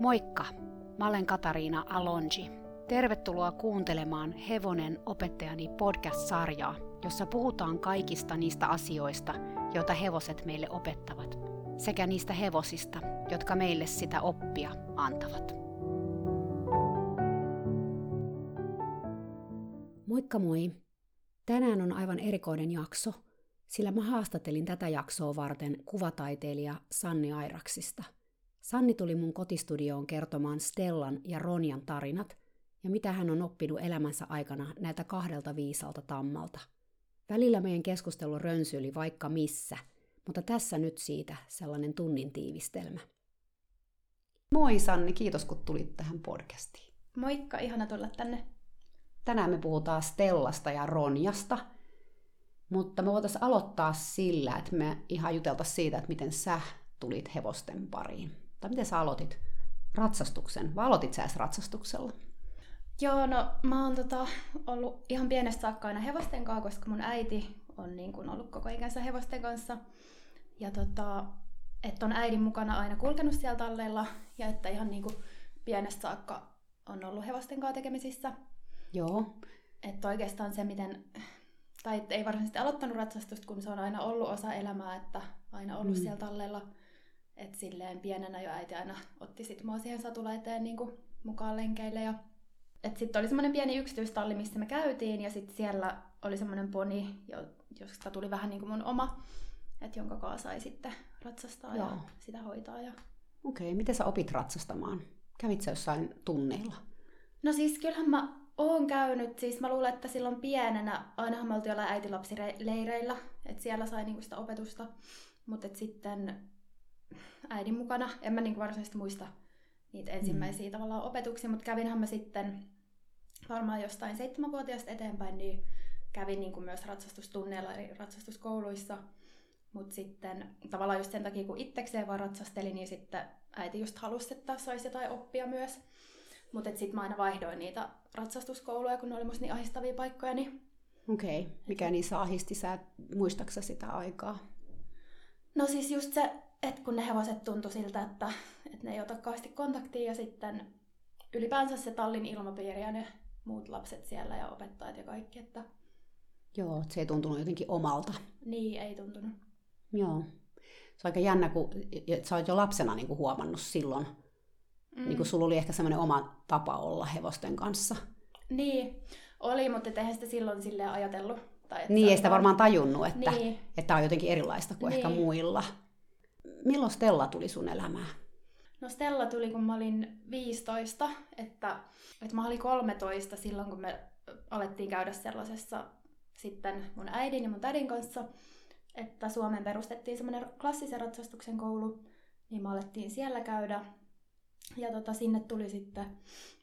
Moikka! Mä olen Katariina Alonji. Tervetuloa kuuntelemaan Hevonen opettajani podcast-sarjaa, jossa puhutaan kaikista niistä asioista, joita hevoset meille opettavat, sekä niistä hevosista, jotka meille sitä oppia antavat. Moikka moi! Tänään on aivan erikoinen jakso, sillä mä haastattelin tätä jaksoa varten kuvataiteilija Sanni Airaksista – Sanni tuli mun kotistudioon kertomaan Stellan ja Ronjan tarinat ja mitä hän on oppinut elämänsä aikana näiltä kahdelta viisalta tammalta. Välillä meidän keskustelu rönsyili vaikka missä, mutta tässä nyt siitä sellainen tunnin tiivistelmä. Moi Sanni, kiitos kun tulit tähän podcastiin. Moikka, ihana tulla tänne. Tänään me puhutaan Stellasta ja Ronjasta, mutta me voitaisiin aloittaa sillä, että me ihan juteltaisiin siitä, että miten sä tulit hevosten pariin tai miten sä aloitit ratsastuksen, vai aloitit sä edes ratsastuksella? Joo, no mä oon tota, ollut ihan pienestä saakka aina hevosten kanssa, koska mun äiti on niin kun, ollut koko ikänsä hevosten kanssa. Ja tota, että on äidin mukana aina kulkenut siellä talleilla ja että ihan niin kuin pienestä saakka on ollut hevosten kanssa tekemisissä. Joo. Että oikeastaan se, miten, tai ei varsinaisesti aloittanut ratsastusta, kun se on aina ollut osa elämää, että aina ollut mm. siellä talleilla – että silleen pienenä jo äiti aina otti sit mua siihen satulaiteen niin kuin mukaan lenkeille. Ja... Sitten oli semmoinen pieni yksityistalli, missä me käytiin, ja sitten siellä oli semmoinen poni, josta tuli vähän niin kuin mun oma, että jonka kanssa sai sitten ratsastaa Joo. ja sitä hoitaa. Ja... Okei, okay, miten sä opit ratsastamaan? Kävit sä jossain tunneilla? No siis kyllähän mä oon käynyt, siis mä luulen, että silloin pienenä, ainahan me oltiin olla äitilapsileireillä, että siellä sai niinku sitä opetusta, mutta sitten äidin mukana. En mä niin varsinaisesti muista niitä ensimmäisiä mm. tavallaan opetuksia, mutta kävinhän mä sitten varmaan jostain seitsemänvuotiaasta eteenpäin, niin kävin niin kuin myös ratsastustunneilla eri ratsastuskouluissa. Mutta sitten tavallaan just sen takia, kun itsekseen vaan ratsasteli, niin sitten äiti just halusi, että saisi jotain oppia myös. Mutta sitten mä aina vaihdoin niitä ratsastuskouluja, kun ne oli musta niin ahistavia paikkoja. Niin... Okei, okay. mikä niissä ahisti? Sä muistaksa sitä aikaa? No siis just se että kun ne hevoset tuntui siltä, että, että ne ei ota kauheasti kontaktia ja sitten ylipäänsä se tallin ilmapiiri ja ne muut lapset siellä ja opettajat ja kaikki. Että... Joo, se ei tuntunut jotenkin omalta. Niin, ei tuntunut. Joo. Se on aika jännä, kun sä oot jo lapsena niin kuin huomannut silloin. Mm. Niin kuin sulla oli ehkä semmoinen oma tapa olla hevosten kanssa. Niin, oli, mutta eihän sitä silloin silleen ajatellut. Tai että niin, ei sitä varmaan tajunnut, että, niin. että tämä on jotenkin erilaista kuin niin. ehkä muilla milloin Stella tuli sun elämään? No Stella tuli, kun mä olin 15, että, että mä olin 13 silloin, kun me alettiin käydä sellaisessa sitten mun äidin ja mun tädin kanssa, että Suomeen perustettiin semmoinen klassisen ratsastuksen koulu, niin me alettiin siellä käydä. Ja tota, sinne tuli sitten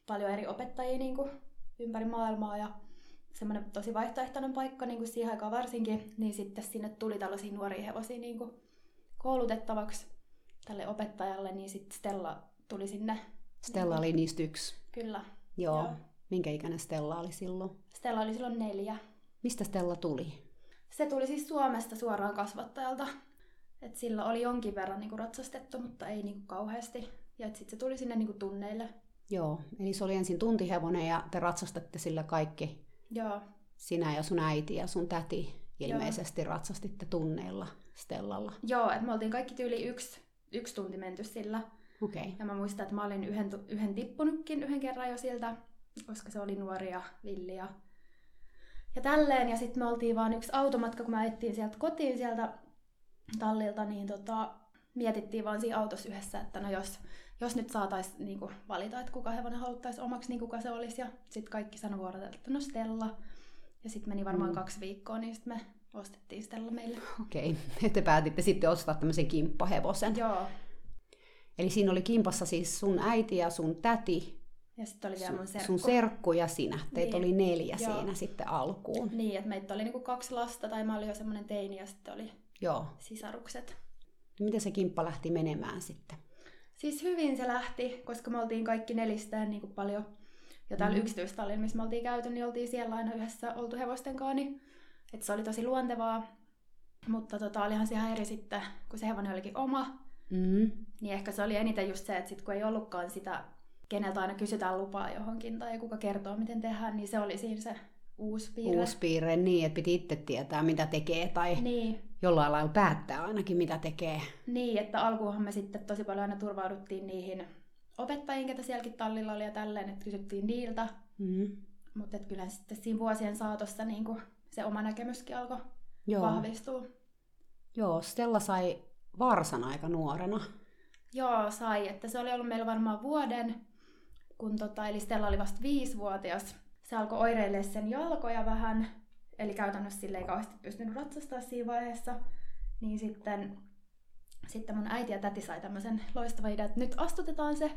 paljon eri opettajia niin kuin ympäri maailmaa ja semmoinen tosi vaihtoehtoinen paikka niin kuin siihen aikaan varsinkin, niin sitten sinne tuli tällaisia nuoria hevosia niin kuin koulutettavaksi tälle opettajalle, niin sitten Stella tuli sinne. Stella oli niistä yksi. Kyllä. Joo. Joo. Minkä ikäinen Stella oli silloin? Stella oli silloin neljä. Mistä Stella tuli? Se tuli siis Suomesta suoraan kasvattajalta. Et sillä oli jonkin verran niinku ratsastettu, mutta ei niinku kauheasti. Ja sitten se tuli sinne niinku tunneille. Joo, eli se oli ensin tuntihevonen ja te ratsastatte sillä kaikki. Joo. Sinä ja sun äiti ja sun täti ilmeisesti Joo. ratsastitte tunneilla Stellalla. Joo, että me oltiin kaikki tyyli yksi, yksi tunti menty sillä. Okay. Ja mä muistan, että mä olin yhden, yhden tippunutkin yhden kerran jo siltä, koska se oli nuori ja villi ja, ja tälleen. Ja sitten me oltiin vaan yksi automatka, kun mä ettiin sieltä kotiin sieltä tallilta, niin tota, mietittiin vaan siinä autossa yhdessä, että no jos, jos nyt saataisiin niin valita, että kuka hevonen haluttaisi omaksi, niin kuka se olisi. Ja sitten kaikki sanoi vuorot, että no Stella. Ja sitten meni varmaan mm. kaksi viikkoa, niin sitten me ostettiin Stella meille. Okei, okay. te päätitte sitten ostaa tämmöisen kimppahevosen. Joo. Eli siinä oli kimpassa siis sun äiti ja sun täti. Ja sitten oli vielä mun serkku. Sun serkku ja sinä. Teitä niin. oli neljä Joo. siinä sitten alkuun. Niin, että meitä oli niinku kaksi lasta, tai mä olin jo semmoinen teini ja sitten oli Joo. sisarukset. Miten se kimppa lähti menemään sitten? Siis hyvin se lähti, koska me oltiin kaikki nelistään niin kuin paljon ja täällä mm. yksityistallilla, missä me oltiin käyty, niin oltiin siellä aina yhdessä oltu hevosten kanssa, niin että se oli tosi luontevaa. Mutta tota, olihan se ihan eri sitten, kun se hevonen olikin oma. Mm. Niin ehkä se oli eniten just se, että sit kun ei ollutkaan sitä, keneltä aina kysytään lupaa johonkin tai kuka kertoo, miten tehdään, niin se oli siinä se uusi piirre. Uusi piirre, niin, että piti itse tietää, mitä tekee, tai Niin, jollain lailla päättää ainakin, mitä tekee. niin, että alkuunhan me sitten tosi paljon aina turvauduttiin niihin opettajiin, ketä sielläkin tallilla oli ja tälleen, että kysyttiin niiltä. Mm. Mutta kyllä sitten siinä vuosien saatossa niin se oma näkemyskin alkoi Joo. vahvistua. Joo, Stella sai varsan aika nuorena. Joo, sai. Että se oli ollut meillä varmaan vuoden, kun tota, eli Stella oli vasta viisivuotias. Se alkoi oireilemaan sen jalkoja vähän, eli käytännössä sille ei kauheasti pystynyt ratsastaa siinä vaiheessa. Niin sitten, sitten mun äiti ja täti sai tämmöisen loistavan idean, että nyt astutetaan se.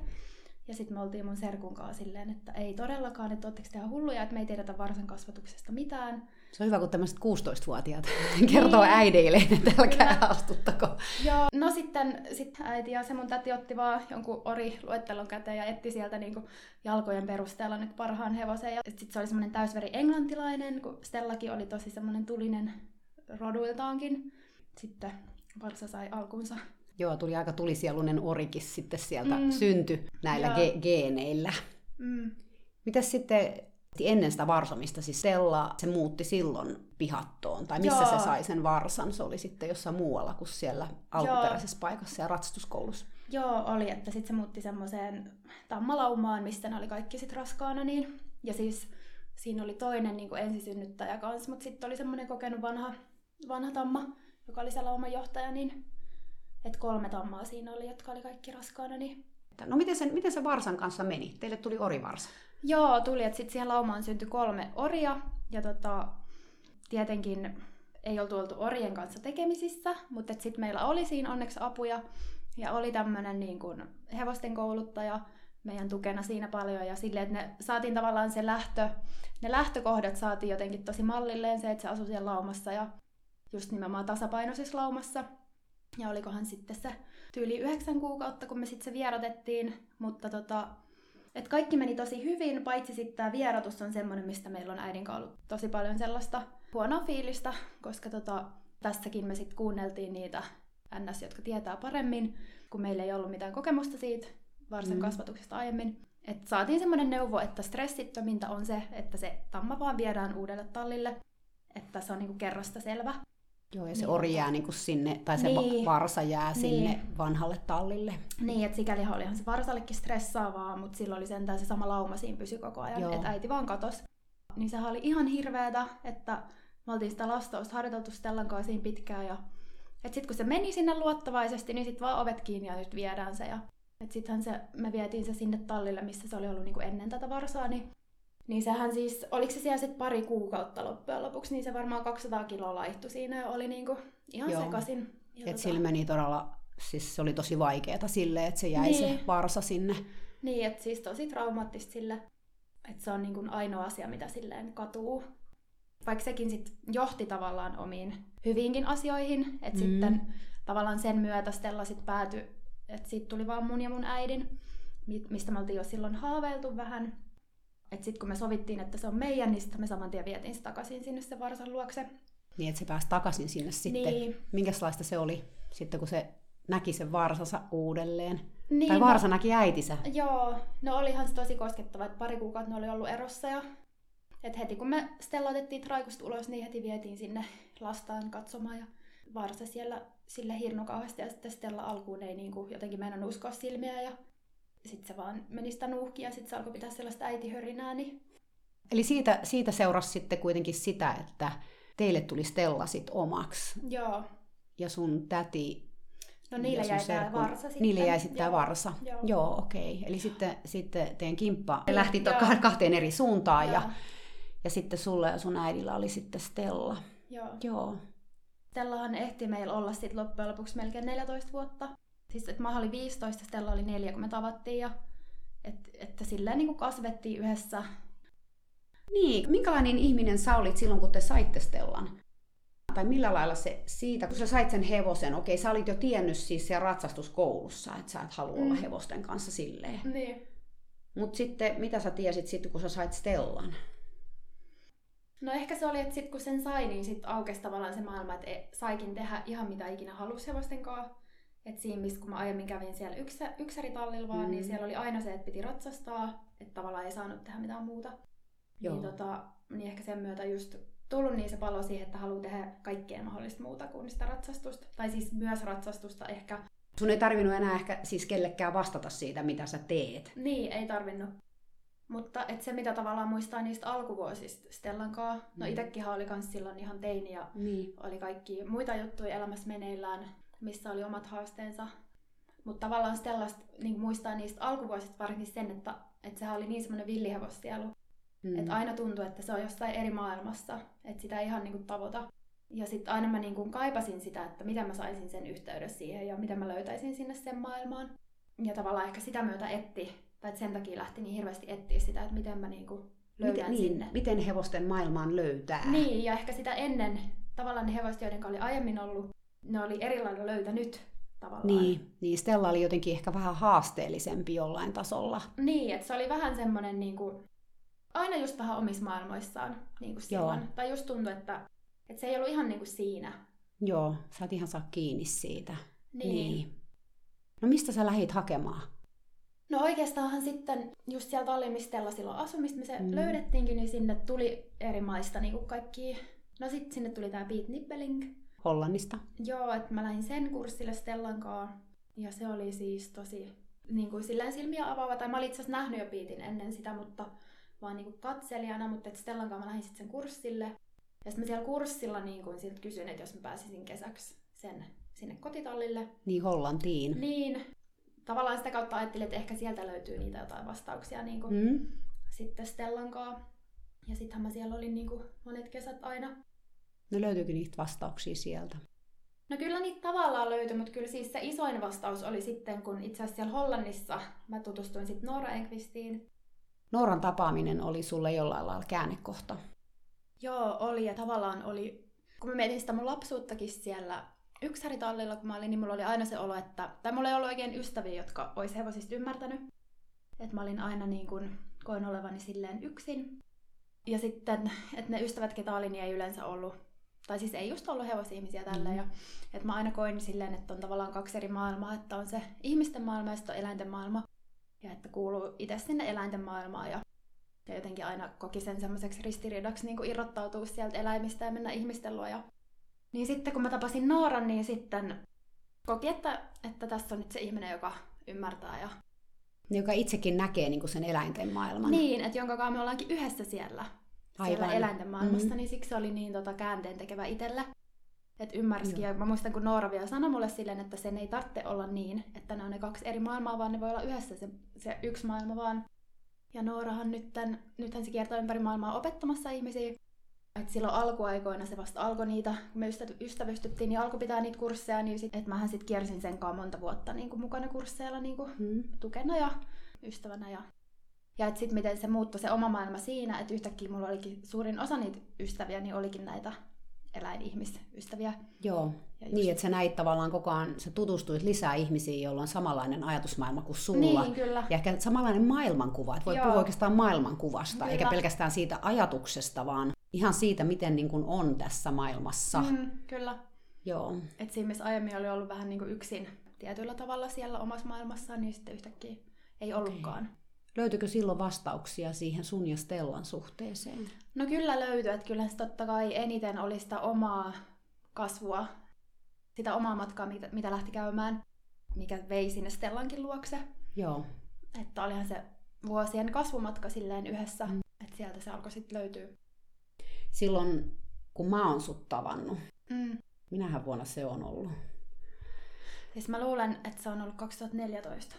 Ja sitten me oltiin mun serkun kanssa silleen, että ei todellakaan, että ootteko te ihan hulluja, että me ei tiedetä varsan kasvatuksesta mitään. Se on hyvä, kun tämmöiset 16-vuotiaat kertoo äideille, että älkää Kyllä. astuttako. Joo, no sitten sit äiti ja se mun täti otti vaan jonkun ori-luettelon käteen ja etti sieltä niinku jalkojen perusteella nyt parhaan hevosen. Ja sitten se oli semmoinen täysveri englantilainen, kun Stellakin oli tosi semmoinen tulinen roduiltaankin. Sitten Varsa sai alkunsa. Joo, tuli aika tulisielunen orikin sitten sieltä, Mm. synty näillä Joo. ge- geeneillä. Mm. Mitäs sitten ennen sitä varsomista, siis Stella, se muutti silloin pihattoon, tai missä Joo. se sai sen varsan? Se oli sitten jossain muualla kuin siellä alkuperäisessä paikassa ja ratsastuskoulussa. Joo, oli, että sitten se muutti semmoiseen tammalaumaan, mistä ne oli kaikki sit raskaana. Niin. Ja siis siinä oli toinen niin kuin ensisynnyttäjä kanssa, mutta sitten oli semmoinen kokenut vanha, vanha tamma, joka oli se lauman johtaja, niin että kolme tammaa siinä oli, jotka oli kaikki raskaana. Niin. No miten se, miten se varsan kanssa meni? Teille tuli orivarsa. Joo, tuli, että sitten siihen laumaan syntyi kolme oria, ja tota, tietenkin ei oltu oltu orien kanssa tekemisissä, mutta sitten meillä oli siinä onneksi apuja, ja oli tämmöinen niin kuin hevosten kouluttaja meidän tukena siinä paljon, ja silleen, että ne saatiin tavallaan se lähtö, ne lähtökohdat saatiin jotenkin tosi mallilleen, se, että se asui siellä laumassa, ja just nimenomaan tasapainoisessa laumassa, ja olikohan sitten se tyyli yhdeksän kuukautta, kun me sitten se vierotettiin, mutta tota, et kaikki meni tosi hyvin, paitsi sitten tämä vierotus on semmoinen, mistä meillä on äidin ollut tosi paljon sellaista huonoa fiilistä, koska tota, tässäkin me sitten kuunneltiin niitä NS, jotka tietää paremmin, kun meillä ei ollut mitään kokemusta siitä varsen Mm. kasvatuksesta aiemmin. Et saatiin semmoinen neuvo, että stressittömintä on se, että se tamma vaan viedään uudelle tallille, että se on niinku kerrasta selvä. Joo, ja se Niin. ori jää niin kuin sinne, tai se Niin. varsa jää Niin. sinne vanhalle tallille. Niin, että sikäli olihan se varsallekin stressaavaa, mutta silloin oli sentään se sama lauma siinä pysy koko ajan, että äiti vaan katos. Niin sehän oli ihan hirveetä, että me oltiin sitä lastausta harjoiteltu Stellan kanssa siinä pitkään ja että sit kun se meni sinne luottavaisesti, niin sit vaan ovet kiinni ja nyt viedään se. Ja, et sittenhän se, me vietiin se sinne tallille, missä se oli ollut niinku ennen tätä varsaa, niin, niin sehän siis, oliko se siellä sitten pari kuukautta loppujen lopuksi, niin se varmaan 200 kiloa laihtui siinä ja oli niinku ihan Joo. sekasin. Ja Et sillä meni todella, siis se oli tosi vaikeaa silleen, että se jäi Niin. se varsa sinne. Niin, että siis tosi traumaattista sille, että se on niin kuin ainoa asia, mitä silleen katuu. Vaikka sekin sit johti tavallaan omiin hyviinkin asioihin, että Mm. sitten tavallaan sen myötä Stella sit päätyi, että siitä tuli vaan mun ja mun äidin, mi- mistä me oltiin jo silloin haaveiltu vähän. Että sitten kun me sovittiin, että se on meidän, niin sitten me saman tien vietiin se takaisin sinne se varsan luokse. Niin, että se pääsi takaisin sinne sitten. Niin. Minkälaista se oli sitten, kun se näki sen varsansa uudelleen? Niin, tai no- varsa näki äitinsä. Joo, no olihan se tosi koskettava, että pari kuukautta ne oli ollut erossa ja et heti kun me Stella otettiin traikusta ulos, niin heti vietiin sinne lastaan katsomaan ja Varsa siellä sille hirnu kauheasti ja sitten Stella alkuun ei niinku jotenkin meinannut uskoa silmiä ja sitten se vaan meni sitä nuuhkia ja sitten se alkoi pitää sellaista äitihörinää, niin Eli siitä, siitä seurasi sitten kuitenkin sitä, että teille tuli Stella sit omaksi. joo. Ja sun täti No niille jäi serkun- Varsa sitten. Niille jäi sitten tämä varsa. Joo. Joo, okei. Okay. Eli sitten, sitten teidän kimppa Joo. lähti to- kah- kahteen eri suuntaan ja, Joo. ja sitten sulle ja sun äidillä oli sitten Stella. Joo. Joo. Stellahan ehti meillä olla sitten loppujen lopuksi melkein 14 vuotta. Siis että mä olin 15 ja Stella oli 4, kun me tavattiin. Ja, et, että silleen niin kuin kasvettiin yhdessä. Niin, minkälainen ihminen sä olit silloin, kun te saitte Stellan? Tai millä lailla se siitä, kun sä sait sen hevosen, okei, sä olit jo tiennyt siis siellä ratsastuskoulussa, että sä et halua olla Mm. hevosten kanssa silleen. Niin. Mutta sitten, mitä sä tiesit sitten, kun sä sait Stellan? No ehkä se oli, että sit kun sen sai, niin sit aukesi tavallaan se maailma, että e- saikin tehdä ihan mitä ikinä halusi hevosten kanssa. Et siinä, missä kun mä aiemmin kävin siellä yksä, yksäritallilla vaan, niin mm. niin siellä oli aina se, että piti ratsastaa, että tavallaan ei saanut tehdä mitään muuta. Joo. Niin, tota, niin ehkä sen myötä just tullut niin se palo siihen, että haluaa tehdä kaikkea mahdollista muuta kuin sitä ratsastusta. Tai siis myös ratsastusta ehkä. Sun ei tarvinnut enää ehkä siis kellekään vastata siitä, mitä sä teet. Niin, ei tarvinnut. Mutta et se, mitä tavallaan muistaa niistä alkuvuosista Stellan kanssa, no mm. itekin oli kans silloin ihan teini ja niin. oli kaikki muita juttuja elämässä meneillään, missä oli omat haasteensa. Mutta tavallaan Stellasta niin muistaa niistä alkuvuosista varsinkin sen, että, että sehän oli niin semmoinen villihevosielu. Mm. Että aina tuntui, että se on jossain eri maailmassa, että sitä ei ihan niin kuin tavoita. Ja sitten aina mä niin kuin kaipasin sitä, että miten mä saisin sen yhteydessä siihen ja miten mä löytäisin sinne sen maailmaan. Ja tavallaan ehkä sitä myötä etti, tai sen takia lähti niin hirveästi etsiä sitä, että miten mä niin kuin löydän miten, sinne. Niin, miten hevosten maailmaan löytää. Niin, ja ehkä sitä ennen, tavallaan ne hevoset, joiden oli aiemmin ollut, ne oli eri lailla löytänyt tavallaan. Niin, niin Stella oli jotenkin ehkä vähän haasteellisempi jollain tasolla. Niin, että se oli vähän semmoinen niin kuin, aina just vähän omissa maailmoissaan niin kuin silloin. Joo. Tai just tuntui, että, että se ei ollut ihan niin kuin siinä. Joo, sä et ihan saa kiinni siitä. Niin. niin. No mistä sä lähit hakemaan? No oikeastaanhan sitten just sieltä Tallimistella silloin asumista, me se mm. löydettiinkin, niin sinne tuli eri maista niin kuin kaikki. No sitten sinne tuli tämä Piet Nibbeling. Hollannista. Joo, että mä lähdin sen kurssille Stellan kanssa. Ja se oli siis tosi niin kuin silleen silmiä avaava. Tai mä olin itse asiassa nähnyt jo Piitin ennen sitä, mutta vaan niin kuin katselijana, mutta että Stellan kanssa mä lähdin sitten sen kurssille. Ja sitten mä siellä kurssilla niin kuin siltä kysyin, että jos mä pääsisin kesäksi sen sinne kotitallille. Niin Hollantiin. Niin. Tavallaan sitä kautta ajattelin, että ehkä sieltä löytyy niitä jotain vastauksia niin kuin mm. sitten Stellan kanssa. Ja sittenhän mä siellä olin niin kuin monet kesät aina. No löytyykö niitä vastauksia sieltä? No kyllä niitä tavallaan löytyi, mutta kyllä siis se isoin vastaus oli sitten, kun itse asiassa siellä Hollannissa mä tutustuin sitten Noora Enqvistiin. Nooran tapaaminen oli sulle jollain lailla käännekohta. Joo, oli ja tavallaan oli, kun mä mietin sitä mun lapsuuttakin siellä yksäritallilla, kun mä olin, niin mulla oli aina se olo, että, tai mulla ei ollut oikein ystäviä, jotka olisi hevosista ymmärtänyt. Että mä olin aina niin kuin, koin olevani silleen yksin. Ja sitten, että ne ystävät, ketä oli, niin ei yleensä ollut, tai siis ei just ollut hevosihmisiä tällä. Mm. Ja, että mä aina koin silleen, että on tavallaan kaksi eri maailmaa, että on se ihmisten maailma ja sitten on eläinten maailma ja että kuuluu itse sinne eläinten maailmaan ja, ja jotenkin aina koki sen semmoiseksi ristiriidaksi niin kuin irrottautua sieltä eläimistä ja mennä ihmisten luo. Ja... Niin sitten kun mä tapasin Nooran, niin sitten koki, että, että tässä on nyt se ihminen, joka ymmärtää ja joka itsekin näkee niin kuin sen eläinten maailman. Niin, että jonka kanssa me ollaankin yhdessä siellä, Aivan. siellä eläinten maailmassa, mm-hmm. niin siksi se oli niin tota, käänteen tekevä itselle. Että ymmärsikin. Ja mä muistan, kun Noora vielä sanoi mulle silleen, että sen ei tarvitse olla niin, että ne on ne kaksi eri maailmaa, vaan ne voi olla yhdessä se, se yksi maailma vaan. Ja Noorahan nytten, nythän se kiertää ympäri maailmaa opettamassa ihmisiä. Et silloin alkuaikoina se vasta alkoi niitä, kun me ystävystyttiin, niin alkoi pitää niitä kursseja, niin sit, että mähän sitten kiersin sen kanssa monta vuotta niin kuin mukana kursseilla niin kuin hmm. tukena ja ystävänä. Ja, ja sitten miten se muuttui se oma maailma siinä, että yhtäkkiä mulla olikin suurin osa niitä ystäviä, niin olikin näitä eläinihmisystäviä. Joo, ja niin että sä näit tavallaan koko ajan, sä tutustuit lisää ihmisiin, joilla on samanlainen ajatusmaailma kuin sulla. Niin, kyllä. Ja ehkä samanlainen maailmankuva, että voi Joo. puhua oikeastaan maailmankuvasta, kyllä. eikä pelkästään siitä ajatuksesta, vaan ihan siitä, miten niin kuin on tässä maailmassa. Mm, kyllä. Joo. Et siinä missä aiemmin oli ollut vähän niin kuin yksin tietyllä tavalla siellä omassa maailmassaan, niin sitten yhtäkkiä ei ollutkaan. Okay. Löytyykö silloin vastauksia siihen sun ja Stellan suhteeseen? No kyllä löytyy, että kyllä se totta kai eniten oli sitä omaa kasvua, sitä omaa matkaa, mitä, mitä lähti käymään, mikä vei sinne Stellankin luokse. Joo. Että olihan se vuosien kasvumatka silleen yhdessä, mm. että sieltä se alkoi sitten löytyä. Silloin, kun mä oon sut tavannut, mm. minähän vuonna se on ollut? Siis mä luulen, että se on ollut 2014.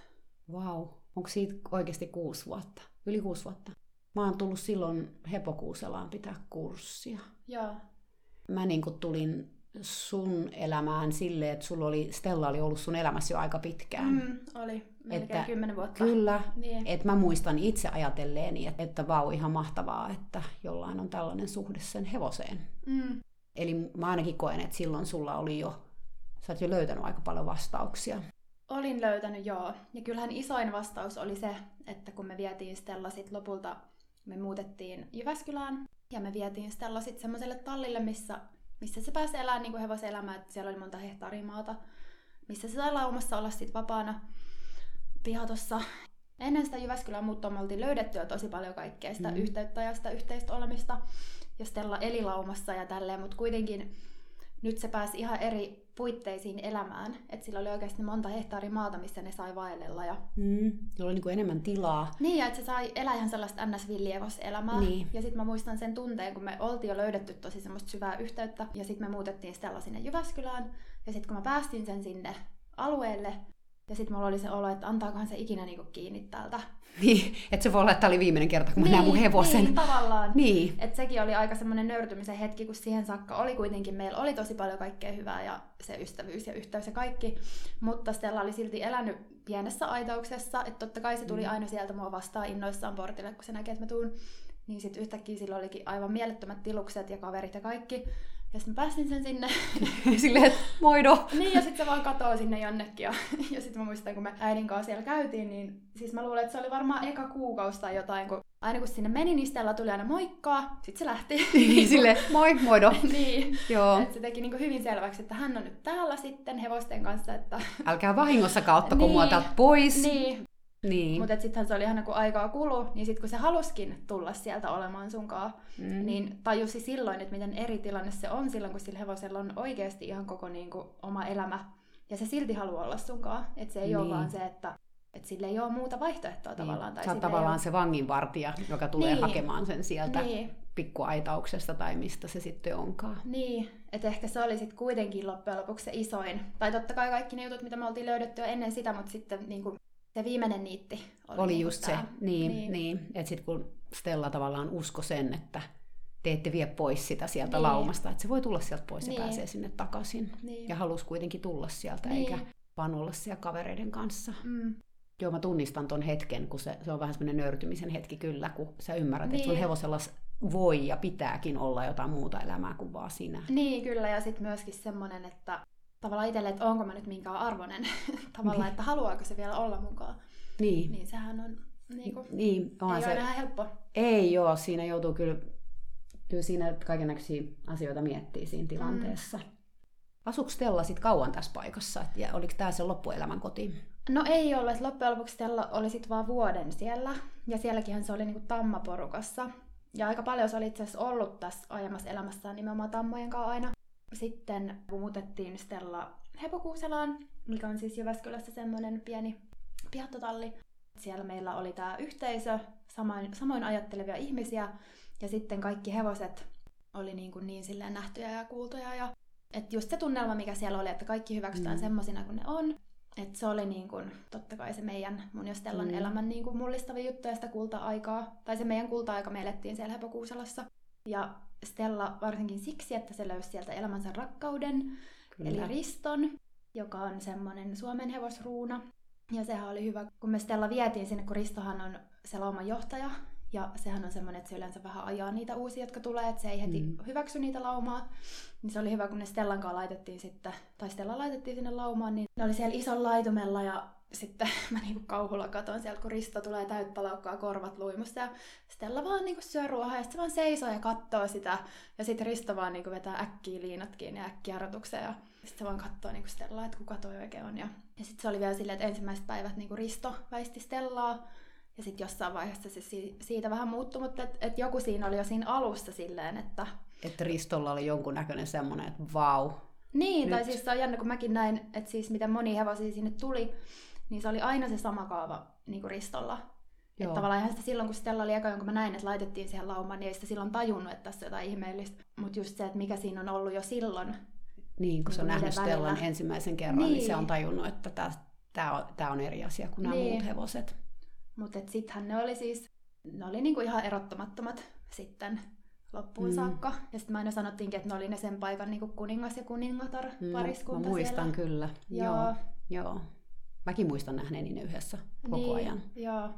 Vau. Wow. Onko siitä oikeasti kuusi vuotta? Yli kuusi vuotta. Mä oon tullut silloin Hepokuuselaan pitää kurssia. Joo. Mä niin tulin sun elämään silleen, että sulla oli, Stella oli ollut sun elämässä jo aika pitkään. Mm, oli, melkein kymmenen vuotta. Kyllä, niin. että mä muistan itse ajatelleeni, että, että vau, ihan mahtavaa, että jollain on tällainen suhde sen hevoseen. Mm. Eli mä ainakin koen, että silloin sulla oli jo, sä oot jo löytänyt aika paljon vastauksia. Olin löytänyt, joo. Ja kyllähän isoin vastaus oli se, että kun me vietiin Stella sit lopulta, me muutettiin Jyväskylään, ja me vietiin Stella sitten semmoiselle tallille, missä, missä se pääsi elämään niin kuin hevoselämää, että siellä oli monta hehtaarimaata missä se sai laumassa olla sitten vapaana pihatossa. Ennen sitä Jyväskylän muuttoa me oltiin löydettyä tosi paljon kaikkea sitä mm. yhteyttä ja sitä yhteistä olemista. Ja Stella eli laumassa ja tälleen, mutta kuitenkin nyt se pääsi ihan eri puitteisiin elämään. Että sillä oli oikeasti monta hehtaaria maata, missä ne sai vaellella. Ja... Mm, oli niin kuin enemmän tilaa. Niin, ja että se sai elää ihan sellaista ns elämää. Niin. Ja sitten mä muistan sen tunteen, kun me oltiin jo löydetty tosi semmoista syvää yhteyttä. Ja sitten me muutettiin Stella sinne Jyväskylään. Ja sitten kun mä päästin sen sinne alueelle, ja sitten mulla oli se olo, että antaakohan se ikinä niinku kiinni täältä. Niin, että se voi olla, että tämä oli viimeinen kerta, kun mä niin, näen mun hevosen. Niin, tavallaan. Niin. Että sekin oli aika semmoinen nöyrtymisen hetki, kun siihen saakka oli kuitenkin, meillä oli tosi paljon kaikkea hyvää ja se ystävyys ja yhteys ja kaikki. Mutta Stella oli silti elänyt pienessä aitauksessa, että totta kai se tuli mm. aina sieltä mua vastaan innoissaan portille, kun se näkee, että mä tuun. Niin sitten yhtäkkiä sillä olikin aivan mielettömät tilukset ja kaverit ja kaikki. Ja sitten mä päästin sen sinne. Silleen, että moido. niin, ja sitten se vaan katoo sinne jonnekin. Ja, ja sitten mä muistan, kun me äidin kanssa siellä käytiin, niin siis mä luulen, että se oli varmaan eka kuukausi tai jotain, kun aina kun sinne meni, niin Stella tuli aina moikkaa, sitten se lähti. Niin, sille moi, moido. niin, Joo. Et se teki niinku hyvin selväksi, että hän on nyt täällä sitten hevosten kanssa. Että... Älkää vahingossa kautta, kun niin, mua täältä pois. Niin, niin. Mutta sittenhän se oli ihan kun aikaa kulu, niin sitten kun se haluskin tulla sieltä olemaan sunkaan, mm. niin tajusi silloin, että miten eri tilanne se on silloin, kun sillä hevosella on oikeasti ihan koko niin kuin, oma elämä. Ja se silti haluaa olla sunkaan. Että se ei niin. ole vaan se, että että sille ei ole muuta vaihtoehtoa niin. tavallaan. Tai Sä oot tavallaan ole... se vanginvartija, joka tulee niin. hakemaan sen sieltä niin. pikkuaitauksesta tai mistä se sitten onkaan. Niin, että ehkä se oli sitten kuitenkin loppujen lopuksi se isoin. Tai totta kai kaikki ne jutut, mitä me oltiin löydetty jo ennen sitä, mutta sitten niin kuin se viimeinen niitti oli, oli niin just se, niin, niin. niin. että sitten kun Stella tavallaan usko sen, että te ette vie pois sitä sieltä niin. laumasta, että se voi tulla sieltä pois niin. ja pääsee sinne takaisin. Niin. Ja halusi kuitenkin tulla sieltä, niin. eikä vaan olla siellä kavereiden kanssa. Mm. Joo, mä tunnistan ton hetken, kun se, se on vähän semmoinen nöyrtymisen hetki kyllä, kun sä ymmärrät, niin. että sun niin. hevosella voi ja pitääkin olla jotain muuta elämää kuin vaan sinä. Niin, kyllä, ja sitten myöskin semmoinen, että tavallaan itselle, että onko mä nyt minkään arvoinen tavallaan, niin. että haluaako se vielä olla mukaan. Niin. Niin sehän on niin kuin, niin, ei se... ole enää helppo. Ei joo, siinä joutuu kyllä, kyllä siinä kaikenlaisia asioita miettiä siinä tilanteessa. Mm. Asuuko Stella sitten kauan tässä paikassa? Ja oliko tämä se loppuelämän koti? No ei ollut, että loppujen lopuksi Stella oli sitten vaan vuoden siellä. Ja sielläkin se oli niinku tammaporukassa. Ja aika paljon se oli itse asiassa ollut tässä aiemmassa elämässään nimenomaan tammojen kanssa aina. Sitten kun muutettiin Stella Hepokuuselaan, mikä on siis Jyväskylässä semmoinen pieni pihattotalli. Siellä meillä oli tämä yhteisö, samoin, samoin ajattelevia ihmisiä, ja sitten kaikki hevoset oli niin, kuin niin silleen nähtyjä ja kuultuja. Ja, että just se tunnelma, mikä siellä oli, että kaikki hyväksytään mm. semmoisina kuin ne on. Että se oli niin kuin, totta kai se meidän, mun ja Stellan mm. elämän niin kuin mullistavia juttuja sitä kulta-aikaa. Tai se meidän kulta-aika me elettiin siellä Hepokuuselassa. Ja Stella varsinkin siksi, että se löysi sieltä elämänsä rakkauden, Kyllä. eli Riston, joka on semmoinen Suomen hevosruuna. Ja sehän oli hyvä, kun me Stella vietiin sinne, kun Ristohan on se lauman johtaja, ja sehän on semmoinen, että se yleensä vähän ajaa niitä uusia, jotka tulee, että se ei heti mm. hyväksy niitä laumaa. Niin se oli hyvä, kun ne Stellan kanssa laitettiin sitten, tai Stella laitettiin sinne laumaan, niin ne oli siellä ison laitumella ja sitten mä niinku kauhulla katon sieltä, kun Risto tulee täyttä laukkaa korvat luimassa ja Stella vaan niinku syö ruohaa ja sitten se vaan seisoo ja katsoo sitä ja sitten Risto vaan niinku vetää äkkiä liinat kiinni ja äkkiä arvotukseen ja sitten se vaan katsoo niinku Stellaa, että kuka toi oikein on. Ja, ja sitten se oli vielä silleen, että ensimmäiset päivät niinku Risto väisti Stellaa ja sitten jossain vaiheessa se siitä vähän muuttui, mutta et, et joku siinä oli jo siinä alussa silleen, että... Että Ristolla oli jonkun näköinen semmoinen, että vau. Niin, Nyt. tai siis se on jännä, kun mäkin näin, että siis miten moni hevosia sinne tuli, niin se oli aina se sama kaava niin kuin Ristolla. Että tavallaan ihan sitä silloin, kun Stella oli eka, jonka mä näin, että laitettiin siihen laumaan, niin ei sitä silloin tajunnut, että tässä on jotain ihmeellistä. Mutta just se, että mikä siinä on ollut jo silloin. Niin, kun se on niin nähnyt Stellan ensimmäisen kerran, niin. niin se on tajunnut, että tämä on, tää on eri asia kuin nämä niin. muut hevoset. Mutta sittenhän ne oli siis, ne oli niinku ihan erottamattomat sitten loppuun mm. saakka. Ja sitten mä aina sanottiinkin, että ne oli ne sen paikan niinku kuningas ja kuningatar mm, pariskunta Mä muistan siellä. kyllä, joo. joo. joo. Mäkin muistan nähneeni ne yhdessä koko niin, ajan. Joo.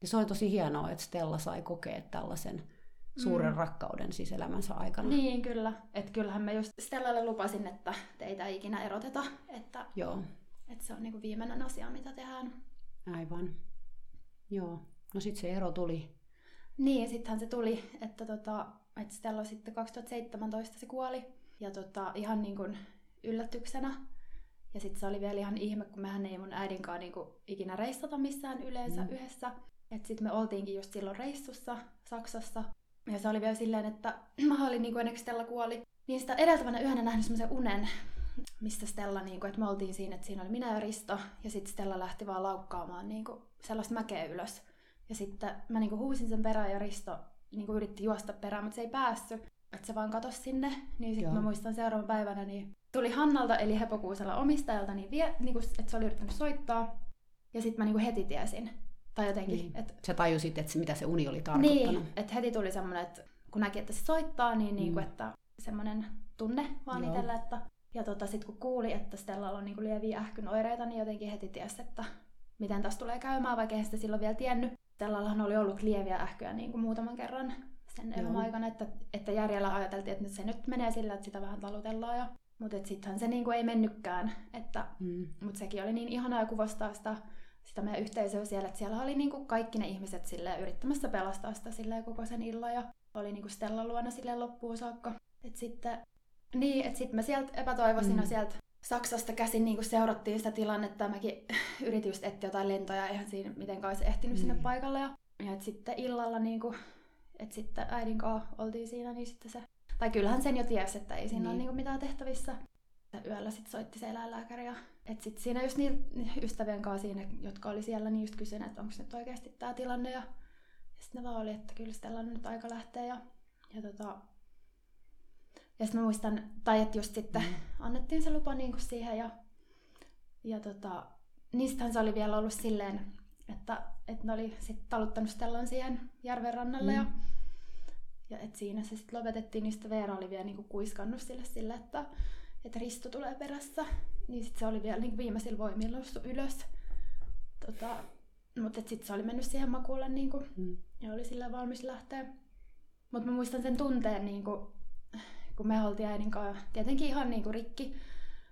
Ja se oli tosi hienoa, että Stella sai kokea tällaisen suuren mm. rakkauden siis elämänsä aikana. Niin, kyllä. Että kyllähän mä just Stellalle lupasin, että teitä ei ikinä eroteta. Että, Joo. että se on niinku viimeinen asia, mitä tehdään. Aivan. Joo. No sitten se ero tuli. Niin, sittenhän se tuli, että, tota, että Stella sitten 2017 se kuoli. Ja tota, ihan niin kuin yllätyksenä Ja sitten se oli vielä ihan ihme, kun mehän ei mun äidinkaan niinku ikinä reissata missään yleensä mm. yhdessä. Että sitten me oltiinkin just silloin reissussa Saksassa. Ja se oli vielä silleen, että mä olin niinku ennen kuin Stella kuoli. Niin sitä edeltävänä yönä nähnyt semmoisen unen, mistä Stella, niinku, että me oltiin siinä, että siinä oli minä ja Risto. Ja sitten Stella lähti vaan laukkaamaan niinku sellaista mäkeä ylös. Ja sitten mä niinku huusin sen perään ja Risto niinku yritti juosta perään, mutta se ei päässyt. Että se vaan katosi sinne. Niin sitten mä muistan seuraavan päivänä, niin tuli Hannalta, eli Hepokuusella omistajalta, niin vie, niinku, että se oli yrittänyt soittaa. Ja sitten mä niinku heti tiesin. Tai jotenkin. Niin. Et, Sä tajusit, että se, mitä se uni oli tarkoittanut. niin, että heti tuli semmoinen, että kun näki, että se soittaa, niin niinku, Mm. että semmoinen tunne vaan Joo. itsellä, että ja tota, sitten kun kuuli, että Stellalla on niinku lieviä ähkyn oireita, niin jotenkin heti tiesi, että miten tässä tulee käymään, vaikka eihän sitä silloin vielä tiennyt. Stellallahan oli ollut lieviä ähkyjä niin kuin muutaman kerran sen elämän aikana, että, että järjellä ajateltiin, että nyt se nyt menee sillä, että sitä vähän talutellaan. Ja, mutta sittenhän se niin kuin ei mennytkään, että, Mm. mutta sekin oli niin ihanaa kuvastaa sitä, sitä meidän yhteisöä siellä, että siellä oli niin kuin kaikki ne ihmiset silleen, yrittämässä pelastaa sitä silleen, koko sen illan ja oli niin kuin Stellan luona silleen loppuun saakka. Et sitten, niin, että sitten me sieltä epätoivoisina Mm. sieltä Saksasta käsin niin seurattiin sitä tilannetta. Mäkin yritin just etsiä jotain lentoja, eihän siinä mitenkään olisi ehtinyt sinne Niin. paikalle. Ja, ja et sitten illalla, niin kuin, että sitten äidin kanssa oltiin siinä, niin sitten se... Tai kyllähän sen jo tiesi, että ei siinä Niin. ole niin kuin mitään tehtävissä. Ja yöllä sitten soitti se eläinlääkäri ja et sit siinä just niin ystävien kanssa siinä, jotka oli siellä, niin just kysyin, että onko nyt oikeasti tämä tilanne. Ja, ja sitten ne vaan oli, että kyllä Stella on nyt aika lähteä. Ja, ja tota, ja sitten mä muistan, tai että just sitten Mm. annettiin se lupa niin kuin siihen ja, ja tota, niistähän se oli vielä ollut silleen, että, että ne oli sitten taluttanut Stellan siihen järven rannalle Mm. ja, ja että siinä se sitten lopetettiin, niin sitten Veera oli vielä niin kuin kuiskannut sille sille, että, että Risto tulee perässä. Niin sitten se oli vielä niin kuin viimeisillä voimilla noussut ylös. Tota, mutta sitten se oli mennyt siihen makuulle niin kuin, Mm. ja oli sillä valmis lähteä. Mutta mä muistan sen tunteen, niin kuin, kun me oltiin äidin kanssa tietenkin ihan niin kuin rikki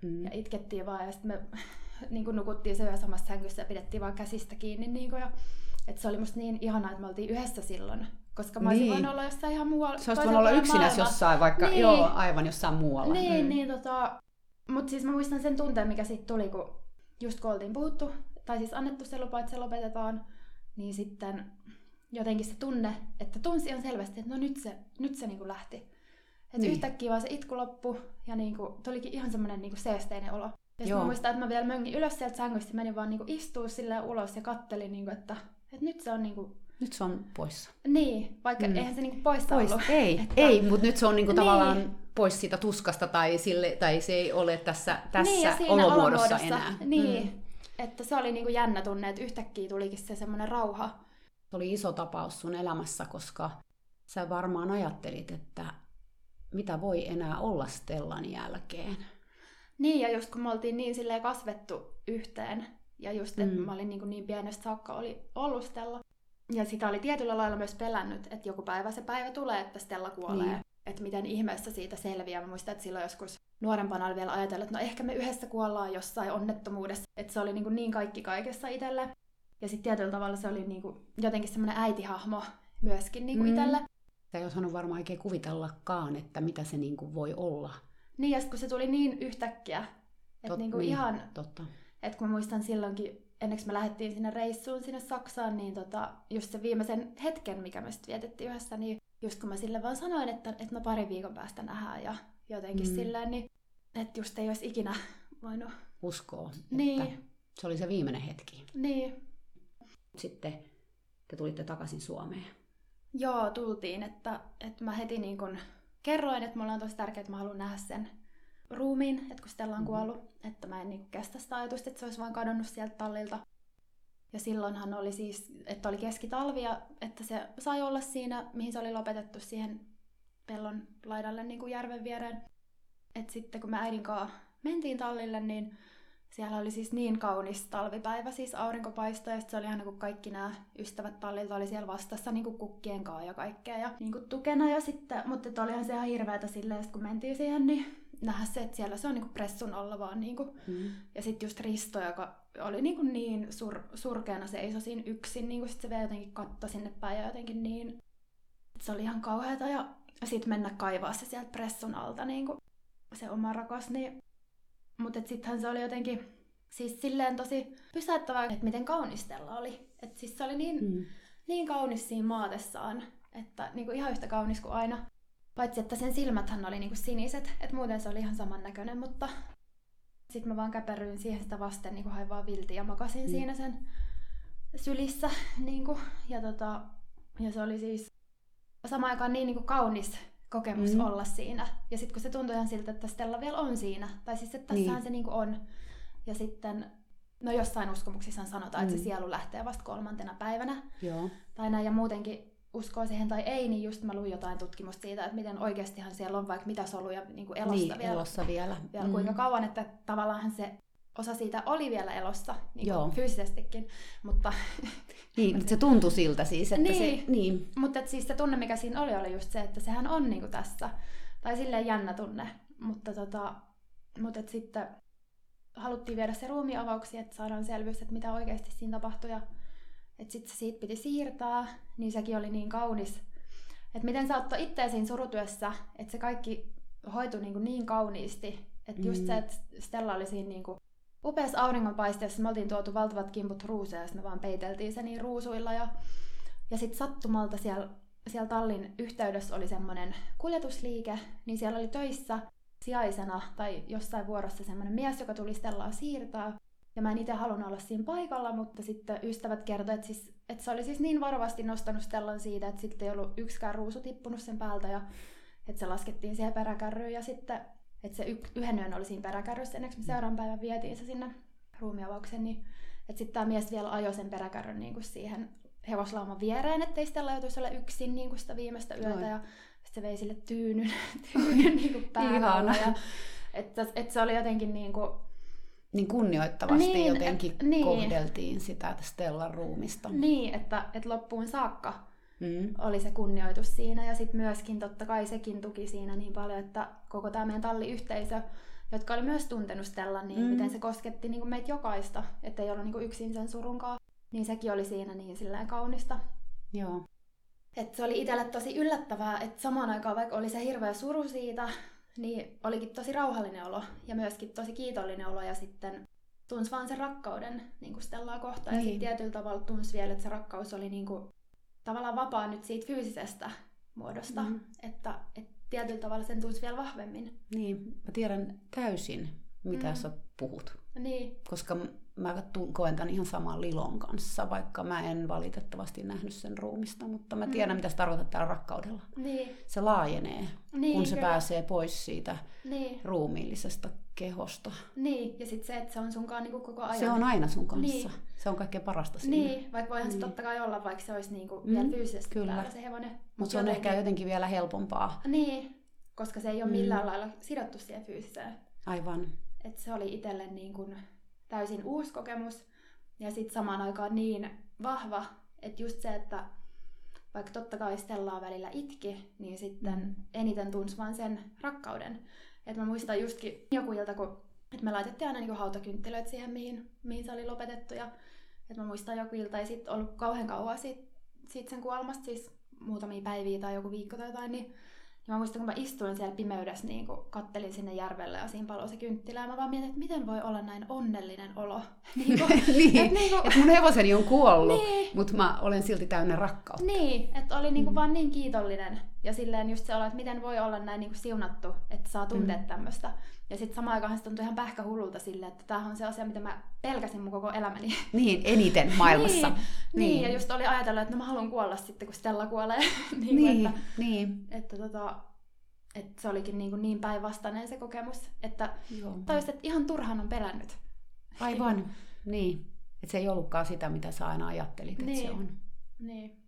Mm. ja itkettiin vaan ja sitten me niin kuin nukuttiin se yö samassa sängyssä ja pidettiin vaan käsistä kiinni. Niin kuin, ja, et se oli musta niin ihanaa, että me oltiin yhdessä silloin, koska mä olisin Niin. voinut olla jossain ihan muualla. Se olisi voinut olla yksinäs jossain, vaikka Niin. joo, aivan jossain muualla. Niin, Mm. niin tota... Mutta siis mä muistan sen tunteen, mikä siitä tuli, kun just kun oltiin puhuttu, tai siis annettu se lupa, että se lopetetaan, niin sitten jotenkin se tunne, että tunsi ihan selvästi, että no nyt se, nyt se niinku lähti. Että Niin. yhtäkkiä vaan se itku loppu, ja niinku, tulikin ihan semmoinen niinku seesteinen olo. Ja sitten mä muistan, että mä vielä möngin ylös sieltä sängystä, menin vaan niinku istuu silleen ulos ja kattelin, niinku, että, että nyt se on niinku, Nyt se on poissa. niin, vaikka Mm. mm. eihän se niinku poissa Pois. ollut. Ei, Että- ei mutta nyt se on niinku Niin. tavallaan pois siitä tuskasta tai, sille, tai se ei ole tässä, tässä niin, ja siinä olomuodossa, olomuodossa enää. Niin, Mm. että se oli niinku jännä tunne, että yhtäkkiä tulikin se semmoinen rauha. Se oli iso tapaus sun elämässä, koska sä varmaan ajattelit, että mitä voi enää olla Stellan jälkeen. Niin, ja just kun me oltiin niin silleen kasvettu yhteen, ja just, että Mm. mm. mä olin niin, niin pienestä saakka oli ollut Stella. Ja sitä oli tietyllä lailla myös pelännyt, että joku päivä se päivä tulee, että Stella kuolee. Niin. Niin. Että miten ihmeessä siitä selviää. Mä muistan, että silloin joskus nuorempana oli vielä ajatellut, että no ehkä me yhdessä kuollaan jossain onnettomuudessa. Että se oli niin, kuin niin kaikki kaikessa itselle. Ja sitten tietyllä tavalla se oli niin kuin jotenkin semmoinen äitihahmo myöskin niin kuin Mm. itselle. Sä ei osannut varmaan oikein kuvitellakaan, että mitä se niinku voi olla. Niin, ja kun se tuli niin yhtäkkiä, että Tot- niinku niin, ihan, Totta. että kun muistan silloinkin, ennen kuin me lähdettiin sinne reissuun sinne Saksaan, niin tota, just se viimeisen hetken, mikä me sitten vietettiin yhdessä, niin just kun mä sille vaan sanoin, että, että no parin viikon päästä nähdään ja jotenkin Mm. silleen, niin että just ei olisi ikinä voinut. Että Niin, se oli se viimeinen hetki. niin. Sitten te tulitte takaisin Suomeen. Joo, tultiin, että, että mä heti niin kun kerroin, että mulla on tosi tärkeää, että mä haluan nähdä sen ruumiin, että kun Stella on Mhm. kuollut, että mä en niin kestä sitä ajatusta, että se olisi vaan kadonnut sieltä tallilta. Ja silloinhan oli siis, että oli keskitalvi ja että se sai olla siinä, mihin se oli lopetettu siihen pellon laidalle niin kuin järven viereen. Et sitten kun me äidin kanssa mentiin tallille, niin siellä oli siis niin kaunis talvipäivä, siis aurinko paistoi ja se oli ihan kuin kaikki nämä ystävät tallilta oli siellä vastassa niin kuin kukkien kanssa ja kaikkea ja niin kuin tukena ja sitten, mutta olihan se ihan hirveätä silleen, kun mentiin siihen, niin nähdä se, että siellä se on niin kuin pressun alla vaan niin kuin Mm. ja sitten just Risto, joka oli niin, kuin niin sur, surkeana seisoi siinä yksin, niin kuin sit se vielä jotenkin katto sinne päin ja jotenkin niin... Se oli ihan kauheata ja sitten mennä kaivaa se sieltä pressun alta niin kuin se oma rakas, niin Mutta sittenhän se oli jotenkin siis silleen tosi pysäyttävää, että miten kaunistella oli. Että siis se oli niin, mm. niin kaunis siinä maatessaan, että niinku ihan yhtä kaunis kuin aina. Paitsi, että sen silmäthän oli niinku siniset, että muuten se oli ihan samannäköinen, mutta sitten mä vaan käperyin siihen sitä vasten niinku hain vaan vilti ja makasin mm. siinä sen sylissä. Niinku, ja, tota, ja se oli siis samaan aikaan niin niinku kaunis kokemus mm. olla siinä. Ja sitten kun se tuntui ihan siltä, että Stella vielä on siinä, tai siis että tässähän niin. se niinku on. Ja sitten, no jossain uskomuksissa sanotaan, mm. että se mm. sielu lähtee vasta kolmantena päivänä. Joo. Tai näin, ja muutenkin uskoo siihen tai ei, niin just mä luin jotain tutkimusta siitä, että miten oikeastihan siellä on vaikka mitä soluja niin kuin elossa niin, vielä. elossa vielä. vielä mm. kuinka kauan, että tavallaan se osa siitä oli vielä elossa, niin Joo. fyysisestikin, mutta... Niin, mutta se tuntui siltä siis, että niin, se... Niin, mutta että siis se tunne, mikä siinä oli, oli just se, että sehän on niin kuin tässä. Tai silleen jännä tunne, mutta, tota, mutta että sitten haluttiin viedä se ruumiavauksiin, että saadaan selvyys, että mitä oikeasti siinä tapahtui. Ja että sitten se siitä piti siirtää, niin sekin oli niin kaunis. Että miten sä ottoi itseä siinä surutyössä, että se kaikki hoitui niin, kuin niin kauniisti. Että mm. just se, että Stella oli siinä niin kuin upeassa auringonpaisteessa, me oltiin tuotu valtavat kimput ruuseja, ja me vaan peiteltiin se niin ruusuilla. Ja, ja sitten sattumalta siellä, siellä tallin yhteydessä oli semmoinen kuljetusliike, niin siellä oli töissä sijaisena tai jossain vuorossa semmoinen mies, joka tuli Stellaa siirtää. Ja mä en itse halunnut olla siinä paikalla, mutta sitten ystävät kertoivat, että, siis, että se oli siis niin varovasti nostanut Stellan siitä, että sitten ei ollut yksikään ruusu tippunut sen päältä ja että se laskettiin siihen peräkärryyn ja sitten, että se y- yhden yön oli siinä peräkärryssä ennen kuin me seuraavan päivän vietiin se sinne ruumiavaukseen, niin että sitten tämä mies vielä ajoi sen peräkärryn niin kuin siihen hevoslauman viereen, ettei Stella joutuisi olla yksin niin kuin sitä viimeistä yötä Noin. ja sitten se vei sille tyynyn, tyynyn niin kuin päällä. Ja, että, että se oli jotenkin niin kuin, niin kunnioittavasti niin, jotenkin et, niin. kohdeltiin sitä Stellan ruumista. Niin, että, että loppuun saakka mm. oli se kunnioitus siinä. Ja sitten myöskin totta kai sekin tuki siinä niin paljon, että koko tämä meidän talliyhteisö, jotka oli myös tuntenut Stellan, niin mm. miten se kosketti niin kuin meitä jokaista, että ei ollut niin kuin yksin sen surunkaan. Niin sekin oli siinä niin silleen kaunista. Joo. Et se oli itselle tosi yllättävää, että samaan aikaan vaikka oli se hirveä suru siitä, niin olikin tosi rauhallinen olo ja myöskin tosi kiitollinen olo ja sitten tunsi vaan sen rakkauden niin kuin Stellaa kohtaan. Niin. Ja sitten tietyllä tavalla tunsi vielä, että se rakkaus oli niin kuin, tavallaan vapaa nyt siitä fyysisestä muodosta. Mm. Että, että tietyllä tavalla sen tunsi vielä vahvemmin. Niin, mä tiedän täysin, mitä mm. sä puhut. Niin. Koska mä koen tämän ihan saman Lilon kanssa, vaikka mä en valitettavasti nähnyt sen ruumista, mutta mä tiedän, mm. mitä se tarkoittaa täällä rakkaudella. Niin. Se laajenee, niin, kun se kyllä. pääsee pois siitä niin. ruumiillisesta kehosta. Niin, ja sitten se, että se on sunkaan niinku koko ajan. Se on aina sun kanssa. Niin. Se on kaikkein parasta siinä. Niin, vaikka voihan niin. se totta kai olla, vaikka se olisi niinku mm. vielä fyysisesti Kyllä. täällä se hevonen. Mutta Mut se on jotenkin... ehkä jotenkin vielä helpompaa. Niin, koska se ei ole mm. millään lailla sidottu siihen fyysiseen. Aivan. Että se oli itselle niin kuin täysin uusi kokemus ja sitten samaan aikaan niin vahva, että just se, että vaikka totta kai Stellaa välillä itki, niin sitten mm. eniten tunsi vaan sen rakkauden. Et mä muistan justkin joku ilta, kun et me laitettiin aina niinku hautakynttilöitä siihen, mihin, mihin se oli lopetettu. Ja, et mä muistan joku ilta, ei sitten ollut kauhean kauan siitä, siitä sen kuolemasta, siis muutamia päiviä tai joku viikko tai jotain, niin ja mä muistan, kun mä istuin siellä pimeydessä, niin kun kattelin sinne järvelle ja siinä paloi se kynttilä. Ja mä vaan mietin, että miten voi olla näin onnellinen olo. niin, kun, niin. että niin kun... et mun hevoseni on kuollut, niin. mutta mä olen silti täynnä rakkautta. Niin, että oli niin mm. vaan niin kiitollinen. Ja silleen just se olo, että miten voi olla näin niin siunattu, että saa tuntea mm. tämmöistä. Ja sitten samaan aikaan se tuntui ihan pähkähullulta silleen, että tämä on se asia, mitä mä pelkäsin mun koko elämäni. Niin, eniten maailmassa. niin, niin. niin, ja just oli ajatellut, että no mä haluan kuolla sitten, kun Stella kuolee. niin, niin, että, niin. Että, tota, että se olikin niin, niin päinvastainen se kokemus, että tajusit, että ihan turhaan on pelännyt. Aivan, niin. Että se ei ollutkaan sitä, mitä sä aina ajattelit, että niin. se on. Niin.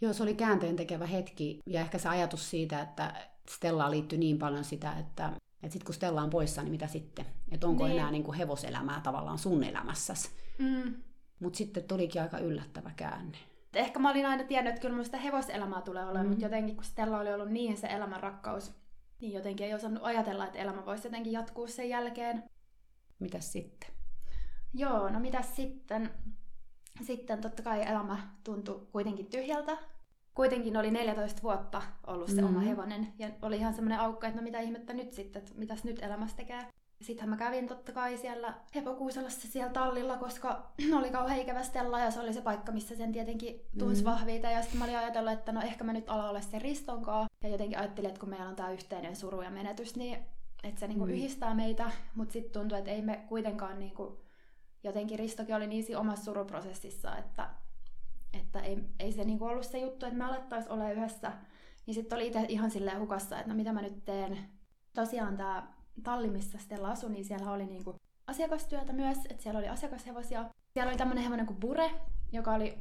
Joo, se oli käänteen tekevä hetki ja ehkä se ajatus siitä, että Stellaan liittyy niin paljon sitä, että että sitten kun Stella on poissa, niin mitä sitten? Että onko niin. enää niin kuin hevoselämää tavallaan sun elämässäsi? Mm. Mutta sitten tulikin aika yllättävä käänne. Ehkä mä olin aina tiennyt, että kyllä sitä hevoselämää tulee olemaan, mm. mutta jotenkin kun Stella oli ollut niin se elämän rakkaus, niin jotenkin ei osannut ajatella, että elämä voisi jotenkin jatkuu sen jälkeen. Mitäs sitten? Joo, no mitäs sitten? Sitten totta kai elämä tuntui kuitenkin tyhjältä, kuitenkin oli 14 vuotta ollut se mm-hmm. oma hevonen. Ja oli ihan semmoinen aukko, että no mitä ihmettä nyt sitten, että mitäs nyt elämässä tekee. Sittenhän mä kävin totta kai siellä Hepokuusalassa siellä tallilla, koska oli kauhean ikävä Stella ja se oli se paikka, missä sen tietenkin tunsi mm. vahviita. Ja sitten mä olin ajatellut, että no ehkä mä nyt ala olla sen ristonkaa. Ja jotenkin ajattelin, että kun meillä on tämä yhteinen suru ja menetys, niin että se niinku mm. yhdistää meitä. Mutta sitten tuntui, että ei me kuitenkaan niinku, jotenkin Ristokin oli niin omassa suruprosessissa, että, että ei, ei se niinku ollut se juttu, että me alettaisiin olla yhdessä. Niin sitten oli itse ihan silleen hukassa, että no mitä mä nyt teen. Tosiaan tämä talli, missä Stella asui, niin siellä oli niinku asiakastyötä myös, että siellä oli asiakashevosia. Siellä oli tämmöinen hevonen kuin Bure, joka oli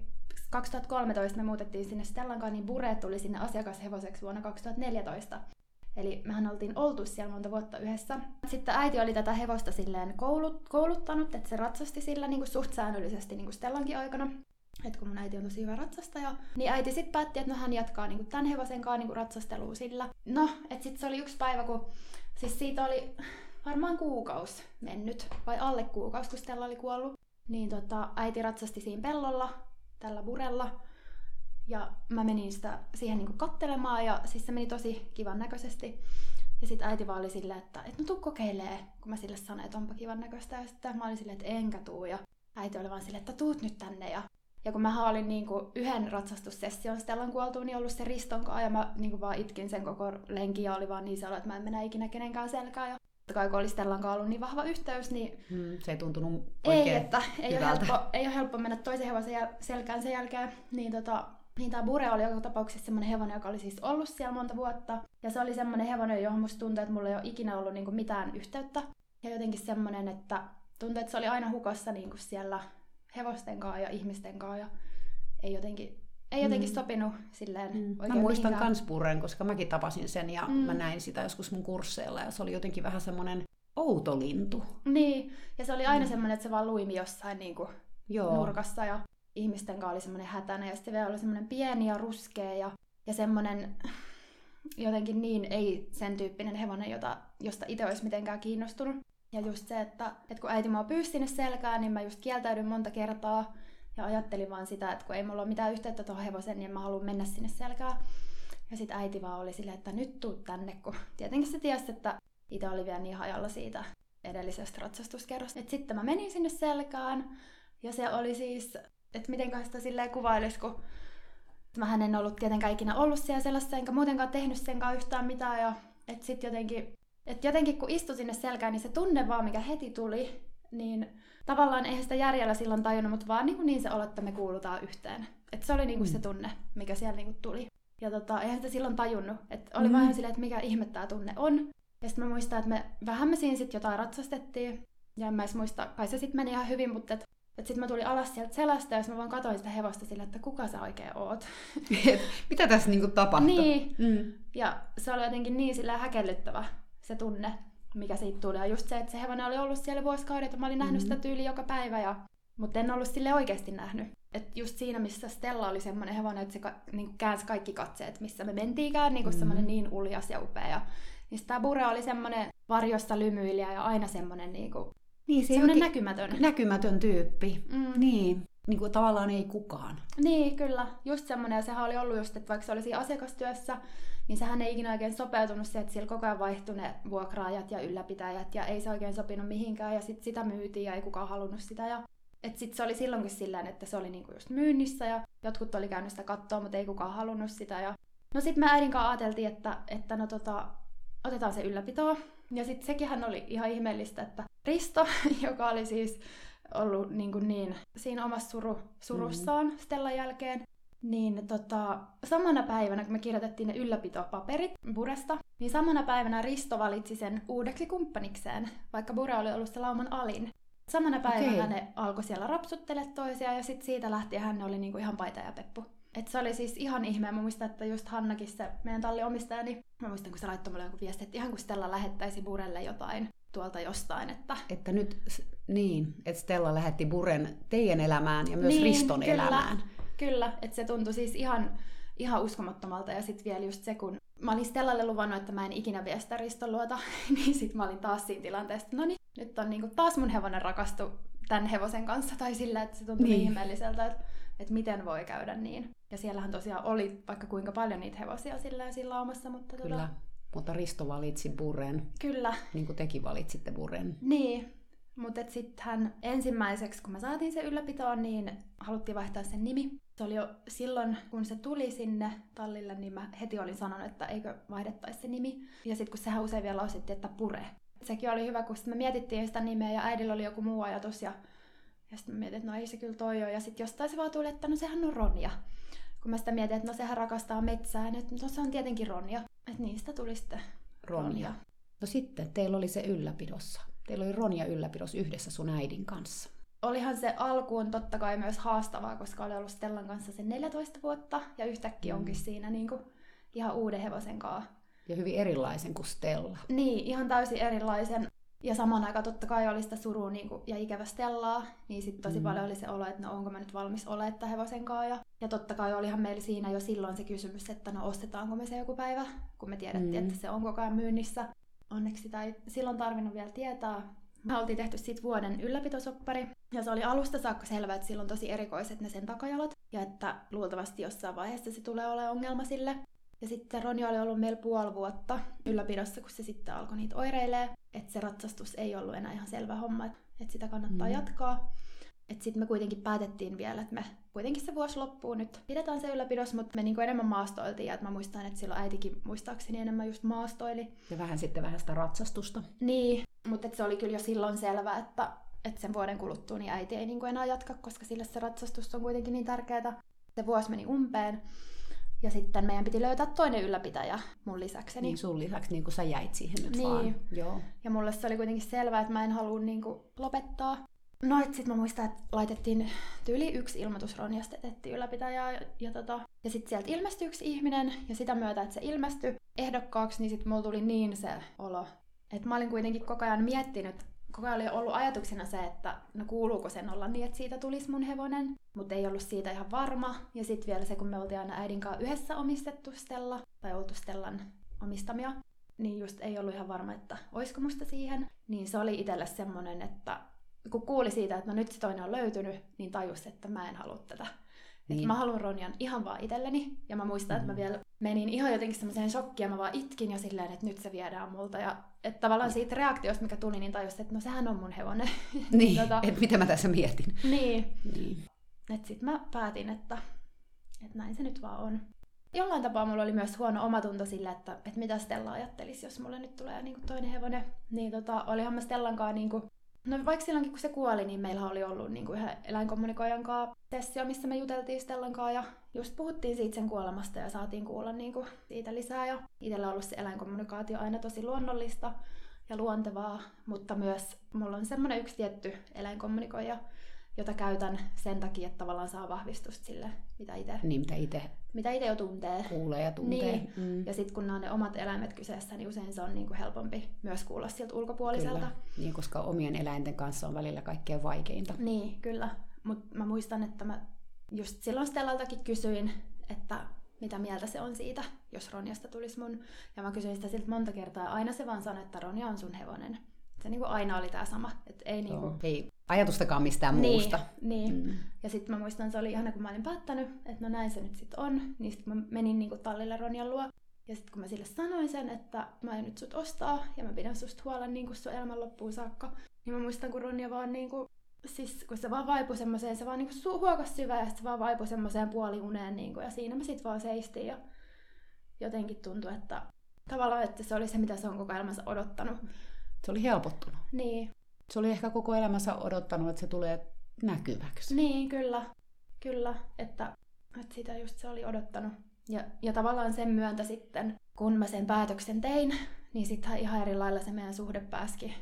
2013 me muutettiin sinne Stellan kanssa, niin Bure tuli sinne asiakashevoseksi vuonna 2014. Eli mehän oltiin oltu siellä monta vuotta yhdessä. Sitten äiti oli tätä hevosta silleen koulut, kouluttanut, että se ratsasti sillä niin kuin suht säännöllisesti niin kuin Stellankin aikana. Että kun mun äiti on tosi hyvä ratsastaja, niin äiti sitten päätti, että no hän jatkaa niin kuin tämän hevosen kanssa niin kuin ratsastelua sillä. No, että sitten se oli yksi päivä, kun Siis siitä oli varmaan kuukaus mennyt, vai alle kuukaus, kun Stella oli kuollut. Niin tota, äiti ratsasti siinä pellolla, tällä burella. Ja mä menin sitä siihen niinku kattelemaan ja siis se meni tosi kivan näköisesti. Ja sitten äiti vaan oli silleen, että et no tuu kokeilee, kun mä sille sanoin, että onpa kivan näköistä. Ja sitten mä olin silleen, että enkä tuu. Ja äiti oli vaan silleen, että tuut nyt tänne. Ja ja kun mä olin niin kuin yhden ratsastussession Stellan kuoltuun, niin ollut se ristonkaan ja mä niin kuin vaan itkin sen koko lenki ja oli vaan niin sellainen, että mä en mennä ikinä kenenkään selkään. Ja kai kun oli Stellan ollut niin vahva yhteys, niin... Hmm, se ei tuntunut oikein Ei, että ei ole, helppo, ei ole helppo mennä toisen hevosen selkään sen jälkeen. Niin, tota, niin tämä Bure oli joka tapauksessa semmoinen hevonen, joka oli siis ollut siellä monta vuotta. Ja se oli semmoinen hevonen, johon musta tuntui, että mulla ei ole ikinä ollut niinku mitään yhteyttä. Ja jotenkin semmoinen, että tuntui, että se oli aina hukassa niinku siellä hevosten kanssa ja ihmisten kanssa ja ei jotenkin, ei jotenkin mm. sopinut silleen mm. oikein Mä muistan mihinkään. kans purren, koska mäkin tapasin sen ja mm. mä näin sitä joskus mun kursseilla ja se oli jotenkin vähän semmoinen outo lintu. Niin, ja se oli aina mm. semmoinen, että se vaan luimi jossain niin kuin Joo. nurkassa ja ihmisten kanssa oli semmoinen hätäinen ja sitten vielä oli semmoinen pieni ja ruskea ja, ja semmoinen jotenkin niin ei sen tyyppinen hevonen, jota, josta itse olisi mitenkään kiinnostunut. Ja just se, että, että kun äiti mua pyysi sinne selkään, niin mä just kieltäydyn monta kertaa. Ja ajattelin vaan sitä, että kun ei mulla ole mitään yhteyttä tuohon hevosen, niin mä haluan mennä sinne selkään. Ja sitten äiti vaan oli silleen, että nyt tuu tänne, kun tietenkin se tiesi, että itse oli vielä niin hajalla siitä edellisestä ratsastuskerrosta. Et sitten mä menin sinne selkään, ja se oli siis, että miten sitä silleen kuvailisi, kun mä en ollut tietenkään ikinä ollut siellä sellaisessa, enkä muutenkaan tehnyt senkaan yhtään mitään, ja että sitten jotenkin et jotenkin kun istui sinne selkään, niin se tunne vaan, mikä heti tuli, niin tavallaan eihän sitä järjellä silloin tajunnut, mutta vaan niin, kuin niin se olo, että me kuulutaan yhteen. Et se oli niin kuin mm. se tunne, mikä siellä niin kuin tuli. Ja tota, eihän sitä silloin tajunnut. Et oli mm. vaan silleen, että mikä ihme tämä tunne on. Ja sitten mä muistan, että me vähän me siinä sitten jotain ratsastettiin. Ja en mä edes muista, kai se sitten meni ihan hyvin, mutta et, et sitten mä tulin alas sieltä selästä ja mä vaan katsoin sitä hevosta sillä, että kuka sä oikein oot. Mitä tässä niinku tapahtui? Niin. Mm. Ja se oli jotenkin niin sillä häkellyttävä se tunne, mikä siitä tuli. Ja just se, että se hevonen oli ollut siellä vuosikaudet, että mä olin nähnyt mm-hmm. sitä tyyli joka päivä, ja, mutta en ollut sille oikeasti nähnyt. Et just siinä, missä Stella oli semmoinen hevonen, että se ka, niin käänsi kaikki katseet, missä me mentiikään, niin kuin mm-hmm. semmoinen niin uljas ja upea. Niin tämä Bure oli semmoinen varjossa lymyilijä ja aina semmoinen niin kuin, niin, se semmoinen näkymätön. Näkymätön tyyppi. Mm. Niin. Niin kuin tavallaan ei kukaan. Niin, kyllä. Just semmoinen. Ja sehän oli ollut just, että vaikka se olisi asiakastyössä, niin sehän ei ikinä oikein sopeutunut se, että siellä koko ajan vaihtui ne vuokraajat ja ylläpitäjät ja ei se oikein sopinut mihinkään ja sit sitä myytiin ja ei kukaan halunnut sitä. Ja et sit se oli silloinkin sillä että se oli niinku just myynnissä ja jotkut oli käynyt sitä kattoa, mutta ei kukaan halunnut sitä. Ja... No sit me äidin kanssa ajateltiin, että, että no tota, otetaan se ylläpitoa. Ja sitten sekin oli ihan ihmeellistä, että Risto, joka oli siis ollut niin, kuin niin siinä omassa suru, surussaan mm. Stellan jälkeen, niin tota, samana päivänä, kun me kirjoitettiin ne ylläpitopaperit Buresta, niin samana päivänä Risto valitsi sen uudeksi kumppanikseen, vaikka Bure oli ollut se lauman alin. Samana päivänä okay. ne alkoi siellä rapsuttele toisiaan ja sitten siitä lähtien hän oli niinku ihan paita ja peppu. Et se oli siis ihan ihme. Mä muistan, että just Hannakin, se meidän talliomistaja, niin mä muistan, kun se laittoi mulle joku viesti, että ihan kun Stella lähettäisi Burelle jotain tuolta jostain. Että, että nyt, niin, että Stella lähetti Buren teidän elämään ja myös niin, Riston kyllä. elämään. Kyllä, että se tuntui siis ihan, ihan uskomattomalta. Ja sitten vielä just se, kun mä olin Stellalle luvannut, että mä en ikinä vie sitä Riston luota, niin sitten mä olin taas siinä tilanteessa, että no niin, nyt on niinku taas mun hevonen rakastu tämän hevosen kanssa. Tai sillä, että se tuntui niin. ihmeelliseltä, että, että miten voi käydä niin. Ja siellähän tosiaan oli vaikka kuinka paljon niitä hevosia sillä sillä omassa, mutta Kyllä. Tota, Mutta Risto valitsi Buren, Kyllä, niin kuin tekin valitsitte Buren. niin. Mutta sittenhän ensimmäiseksi, kun me saatiin se ylläpitoon, niin haluttiin vaihtaa sen nimi. Se oli jo silloin, kun se tuli sinne tallille, niin mä heti olin sanonut, että eikö vaihdettaisi se nimi. Ja sitten kun sehän usein vielä lausitti, että Pure. Sekin oli hyvä, kun me mietittiin sitä nimeä ja äidillä oli joku muu ajatus. Ja, ja sitten mietin, että no ei se kyllä toi ole. Ja sitten jostain se vaan tuli, että no sehän on Ronja. Kun mä sitä mietin, että no sehän rakastaa metsää, että no se on tietenkin Ronja. Että niistä tuli sitten Ronja. Ronja. No sitten teillä oli se ylläpidossa. Teillä oli Ronja ylläpidos yhdessä sun äidin kanssa. olihan se alkuun totta kai myös haastavaa, koska oli ollut Stellan kanssa sen 14 vuotta ja yhtäkkiä Mm. onkin siinä niin kuin ihan uuden hevosen kanssa. Ja hyvin erilaisen kuin Stella. Niin, ihan täysin erilaisen. Ja samaan aikaan totta kai oli sitä surua niin kuin, ja ikävä Stellaa, niin sitten tosi Mm. paljon oli se olo, että no onko mä nyt valmis olemaan hevosen kanssa. Ja, ja totta kai olihan meillä siinä jo silloin se kysymys, että no ostetaanko me se joku päivä, kun me tiedettiin, Mm. että se on koko ajan myynnissä. Onneksi sitä ei silloin tarvinnut vielä tietää. Me oltiin tehty siitä vuoden ylläpitosoppari, ja se oli alusta saakka selvää, että sillä on tosi erikoiset ne sen takajalat, ja että luultavasti jossain vaiheessa se tulee olemaan ongelma sille. Ja sitten Ronja oli ollut meillä puoli vuotta ylläpidossa, kun se sitten alkoi niitä oireilee, että se ratsastus ei ollut enää ihan selvä homma, että sitä kannattaa mm. jatkaa. Että sitten me kuitenkin päätettiin vielä, että me kuitenkin se vuosi loppuu nyt. Pidetään se ylläpidos, mutta me niinku enemmän maastoiltiin. Ja että mä muistan, että silloin äitikin muistaakseni enemmän just maastoili. Ja vähän sitten vähän sitä ratsastusta. Niin, mutta se oli kyllä jo silloin selvä, että, että sen vuoden kuluttua niin äiti ei niinku enää jatka, koska sille se ratsastus on kuitenkin niin tärkeää. Se vuosi meni umpeen. Ja sitten meidän piti löytää toinen ylläpitäjä mun lisäkseni. Niin sun lisäksi niin kuin sä jäit siihen nyt Niin. vaan. Joo. Ja mulle se oli kuitenkin selvää, että mä en halua niinku lopettaa. No et sit mä muistan, että laitettiin tyyli yksi ilmoitus Ronjasta, etettiin ylläpitäjää ja, ja, tota, ja sitten sieltä ilmestyi yksi ihminen ja sitä myötä, että se ilmestyi ehdokkaaksi, niin sitten mulla tuli niin se olo, että mä olin kuitenkin koko ajan miettinyt, koko ajan oli ollut ajatuksena se, että no kuuluuko sen olla niin, että siitä tulisi mun hevonen, mutta ei ollut siitä ihan varma. Ja sitten vielä se, kun me oltiin aina äidin kanssa yhdessä omistettu Stella, tai oltu Stellan omistamia, niin just ei ollut ihan varma, että olisiko musta siihen. Niin se oli itselle semmonen, että kun kuuli siitä, että no nyt se toinen on löytynyt, niin tajus, että mä en halua tätä. Niin. Niin. Mä haluan Ronjan ihan vaan itselleni. Ja mä muistan, että mä Mm. vielä menin ihan jotenkin semmoiseen shokkiin ja mä vaan itkin jo silleen, että nyt se viedään multa. Ja että tavallaan siitä reaktiosta, mikä tuli, niin tajus, että no sehän on mun hevonen. Niin, Tota- että mitä mä tässä mietin. niin. Niin. Että sit mä päätin, että, että näin se nyt vaan on. Jollain tapaa mulla oli myös huono omatunto sillä, että, että mitä Stella ajattelisi, jos mulle nyt tulee niin toinen hevonen. Niin tota, olihan mä Stellan kanssa niin kuin, No vaikka silloinkin kun se kuoli, niin meillä oli ollut niin kuin yhden eläinkommunikoijan kanssa sessio, missä me juteltiin Stellan kanssa ja just puhuttiin siitä sen kuolemasta ja saatiin kuulla niin kuin siitä lisää. Ja itsellä on ollut se eläinkommunikaatio aina tosi luonnollista ja luontevaa, mutta myös mulla on semmoinen yksi tietty eläinkommunikoija, jota käytän sen takia, että tavallaan saa vahvistusta sille, mitä itse Niin, mitä itse mitä ite jo tuntee. kuulee ja tuntee. Niin. Mm. Ja sitten kun nämä on ne omat eläimet kyseessä, niin usein se on niinku helpompi myös kuulla sieltä ulkopuoliselta. Kyllä. Niin, koska omien eläinten kanssa on välillä kaikkein vaikeinta. Niin, kyllä. Mutta mä muistan, että mä just silloin Stellaltakin kysyin, että mitä mieltä se on siitä, jos Ronjasta tulisi mun. Ja mä kysyin sitä siltä monta kertaa, ja aina se vaan sanoi, että Ronja on sun hevonen. Se niinku aina oli tää sama. Et ei niinku... Joo. Ei ajatustakaan mistään niin, muusta. Niin. Mm. Ja sitten mä muistan, se oli ihana, kun mä olin päättänyt, että no näin se nyt sitten on. Niin sitten mä menin niinku tallille Ronjan luo. Ja sitten kun mä sille sanoin sen, että mä en nyt sut ostaa ja mä pidän susta huolen niinku sun elämän loppuun saakka, niin mä muistan, kun Ronja vaan niinku, siis kun se vaan vaipui semmoiseen, se vaan niinku su- huokas syvään ja se vaan vaipui semmoiseen puoliuneen niinku, ja siinä mä sit vaan seistin ja jotenkin tuntui, että tavallaan, että se oli se, mitä se on koko elämänsä odottanut. Se oli helpottunut. Niin, Se oli ehkä koko elämänsä odottanut, että se tulee näkyväksi. Niin, kyllä. Kyllä, että, että sitä just se oli odottanut. Ja, ja tavallaan sen myöntä sitten, kun mä sen päätöksen tein, niin sitten ihan eri lailla se meidän suhde pääski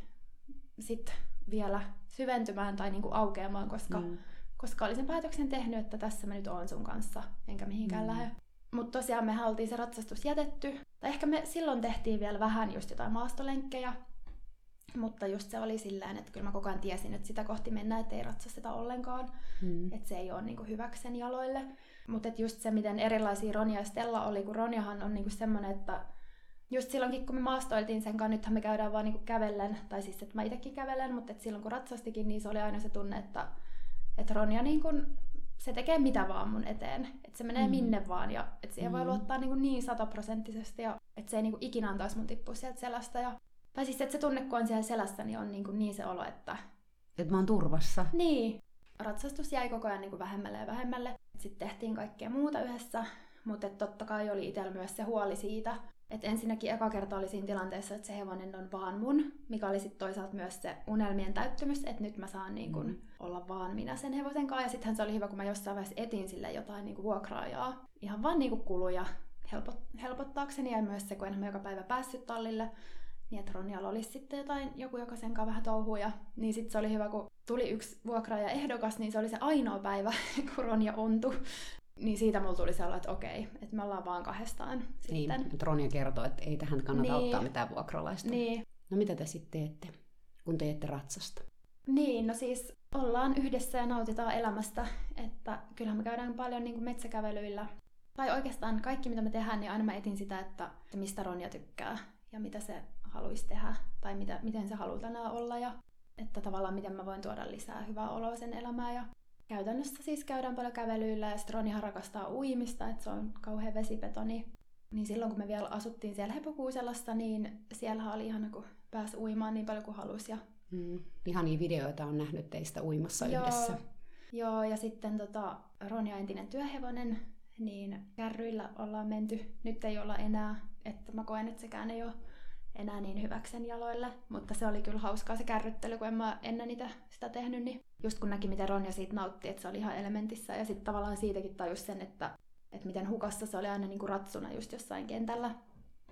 sit vielä syventymään tai niinku aukeamaan, koska, mm. Koska olin sen päätöksen tehnyt, että tässä mä nyt oon sun kanssa, enkä mihinkään Mm. mm. lähde. Mutta tosiaan mehän oltiin se ratsastus jätetty. Tai ehkä me silloin tehtiin vielä vähän just jotain maastolenkkejä, mutta just se oli sillä että kyllä mä koko ajan tiesin, että sitä kohti mennään, että ei ratsasteta ollenkaan. Mm. Että se ei ole niinku hyväksi sen jaloille. Mutta just se, miten erilaisia Ronja ja Stella oli, kun Ronjahan on niinku semmoinen, että just silloinkin, kun me maastoiltiin sen kanssa, nythän me käydään vaan niinku kävellen, tai siis, että mä itsekin kävelen, mutta et silloin kun ratsastikin, niin se oli aina se tunne, että, että Ronja niinku se tekee mitä vaan mun eteen. Että se menee mm. minne vaan ja että siihen mm. voi luottaa niin, niin sataprosenttisesti ja että se ei niin kuin ikinä antaisi mun tippua sieltä selästä. Ja, tai siis, että se tunne, kun on siellä selässä, niin on niin, kuin niin se olo, että... Että mä oon turvassa. Niin. Ratsastus jäi koko ajan niin kuin vähemmälle ja vähemmälle. Sitten tehtiin kaikkea muuta yhdessä, mutta totta kai oli itsellä myös se huoli siitä, että ensinnäkin eka kerta oli siinä tilanteessa, että se hevonen on vaan mun, mikä oli sitten toisaalta myös se unelmien täyttymys, että nyt mä saan niin kun, mm. olla vaan minä sen hevosen kanssa. Ja sittenhän se oli hyvä, kun mä jossain vaiheessa etin sille jotain niin vuokraajaa. Ihan vaan niin kuluja helpot, helpottaakseni ja myös se, kun en mä joka päivä päässyt tallille, niin että Ronjalla olisi sitten jotain, joku, joka sen kanssa vähän touhuja. Niin sitten se oli hyvä, kun tuli yksi vuokraaja ehdokas, niin se oli se ainoa päivä, kun Ronja ontui. Niin siitä mulla tuli sellainen, että okei, että me ollaan vaan kahdestaan niin, sitten. Ronja kertoo, että ei tähän kannata niin. ottaa mitään vuokralaista. Niin. No mitä te sitten teette, kun teette ratsasta? Niin, no siis ollaan yhdessä ja nautitaan elämästä, että kyllähän me käydään paljon niin kuin metsäkävelyillä. Tai oikeastaan kaikki, mitä me tehdään, niin aina mä etin sitä, että mistä Ronja tykkää ja mitä se haluaisi tehdä tai mitä, miten se haluaa tänään olla ja että tavallaan miten mä voin tuoda lisää hyvää oloa sen elämään. Ja käytännössä siis käydään paljon kävelyillä ja Stronihan rakastaa uimista, että se on kauhean vesipetoni. Niin silloin kun me vielä asuttiin siellä Hepokuuselassa, niin siellä oli ihana, kun pääsi uimaan niin paljon kuin halusi. Ja... Mm. Ihania videoita on nähnyt teistä uimassa Joo. yhdessä. Joo, ja sitten tota, Ronja entinen työhevonen, niin kärryillä ollaan menty. Nyt ei olla enää, että mä koen, että sekään ei ole enää niin hyväksen jaloille, mutta se oli kyllä hauskaa se kärryttely, kun en mä ennen niitä sitä tehnyt, niin just kun näki, miten Ronja siitä nautti, että se oli ihan elementissä, ja sitten tavallaan siitäkin tajus sen, että, että miten hukassa se oli aina niin kuin ratsuna just jossain kentällä.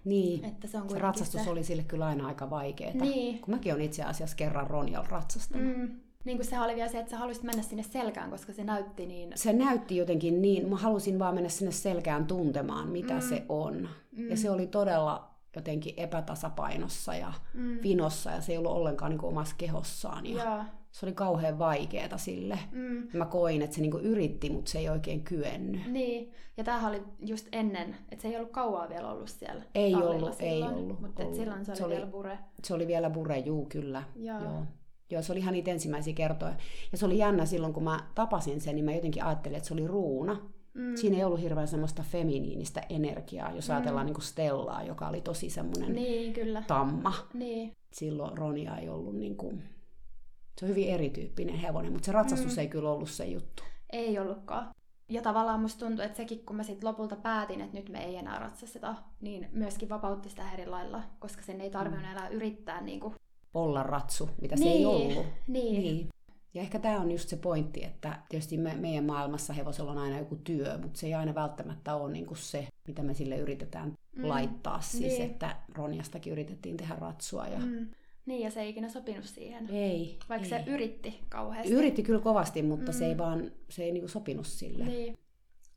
Niin, että se, on se ratsastus se... oli sille kyllä aina aika vaikeaa. Niin. Kun mäkin olen itse asiassa kerran Ronjalla ratsastanut. Mm. Niin kuin se oli vielä se, että sä haluaisit mennä sinne selkään, koska se näytti niin... Se näytti jotenkin niin, mä halusin vaan mennä sinne selkään tuntemaan, mitä mm. se on. Mm. Ja se oli todella jotenkin epätasapainossa ja mm. vinossa ja se ei ollut ollenkaan niin kuin omassa kehossaan. Ja ja. Se oli kauhean vaikeeta sille. Mm. Mä koin, että se niin kuin yritti, mutta se ei oikein kyennyt. Niin, ja tämähän oli just ennen, että se ei ollut kauaa vielä ollut siellä Ei ollut, silloin, ei ollut. Mutta ollut. silloin se oli, se oli vielä bure. Se oli vielä bure, juu, kyllä. Joo. Joo. Joo, se oli ihan niitä ensimmäisiä kertoja. Ja se oli jännä silloin, kun mä tapasin sen, niin mä jotenkin ajattelin, että se oli ruuna. Mm. Siinä ei ollut hirveän semmoista feminiinistä energiaa, jos mm. ajatellaan niin kuin Stellaa, joka oli tosi semmoinen niin, kyllä. tamma. Niin. Silloin Ronia ei ollut niin kuin... Se on hyvin erityyppinen hevonen, mutta se ratsastus mm. ei kyllä ollut se juttu. Ei ollutkaan. Ja tavallaan musta tuntuu, että sekin, kun mä sitten lopulta päätin, että nyt me ei enää ratsasteta, niin myöskin vapautti sitä eri lailla, koska sen ei tarvinnut mm. enää yrittää niin kuin... olla ratsu, mitä niin, se ei niin, ollut. Niin. niin. Ja ehkä tämä on just se pointti, että tietysti me, meidän maailmassa hevosella on aina joku työ, mutta se ei aina välttämättä ole niin kuin se, mitä me sille yritetään mm. laittaa. Siis, niin. että Ronjastakin yritettiin tehdä ratsua. Ja... Mm. Niin, ja se ei ikinä sopinut siihen. Ei. Vaikka ei. se yritti kauheasti. Yritti kyllä kovasti, mutta mm. se ei vaan se ei niinku sopinut sille. Niin.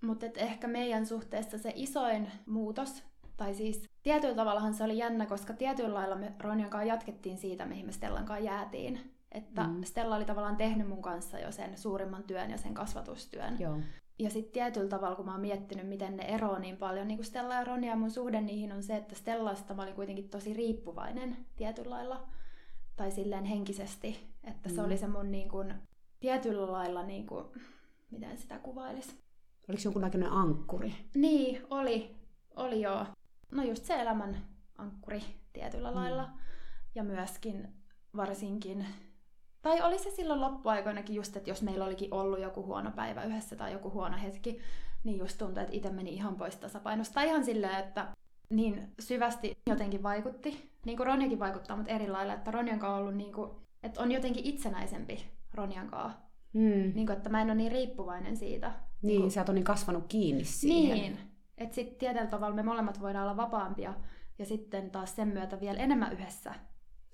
Mutta ehkä meidän suhteessa se isoin muutos, tai siis tietyllä tavallahan se oli jännä, koska tietyllä lailla me Ronjan kanssa jatkettiin siitä, mihin me Stellan kanssa jäätiin. Että mm. Stella oli tavallaan tehnyt mun kanssa jo sen suurimman työn ja sen kasvatustyön. Joo. Ja sitten tietyllä tavalla, kun mä oon miettinyt, miten ne eroaa niin paljon, niin kuin Stella ja Ronja ja mun suhde niihin on se, että Stellasta mä olin kuitenkin tosi riippuvainen tietyllä lailla. Tai silleen henkisesti. Että se mm. oli se mun niin kuin, tietyllä lailla, niin kuin, miten sitä kuvailisi. Oliko se jonkunnäköinen ankkuri? Niin, oli. Oli joo. No just se elämän ankkuri tietyllä mm. lailla. Ja myöskin varsinkin tai oli se silloin loppuaikoinakin just, että jos meillä olikin ollut joku huono päivä yhdessä tai joku huono hetki, niin just tuntui, että itse meni ihan pois tasapainosta. Tai ihan silleen, että niin syvästi jotenkin vaikutti. Niin kuin Ronjakin vaikuttaa, mutta eri lailla. Että Ronjan kanssa on ollut niin kuin, että on jotenkin itsenäisempi Ronjan kanssa. Mm. Niin kuin, että mä en ole niin riippuvainen siitä. Niin, niin sä oot niin kasvanut kiinni siihen. Niin. Että sitten tietyllä tavalla me molemmat voidaan olla vapaampia ja sitten taas sen myötä vielä enemmän yhdessä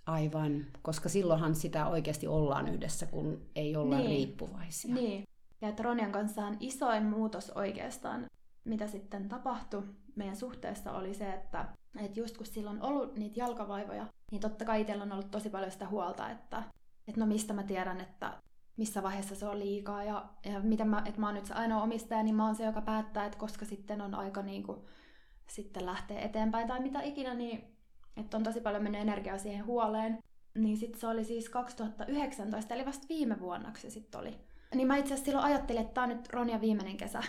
Aivan, koska silloinhan sitä oikeasti ollaan yhdessä, kun ei olla niin. riippuvaisia. Niin, ja että Ronjan kanssa on isoin muutos oikeastaan, mitä sitten tapahtui meidän suhteessa, oli se, että, että just kun silloin on ollut niitä jalkavaivoja, niin totta kai itsellä on ollut tosi paljon sitä huolta, että, että no mistä mä tiedän, että missä vaiheessa se on liikaa ja, ja miten mä, että mä oon nyt se ainoa omistaja, niin mä oon se, joka päättää, että koska sitten on aika niin kuin, sitten lähteä eteenpäin tai mitä ikinä, niin että on tosi paljon mennyt energiaa siihen huoleen. Niin sitten se oli siis 2019, eli vasta viime vuonna se sitten oli. Niin mä itse asiassa silloin ajattelin, että tämä on nyt Ronja viimeinen kesä.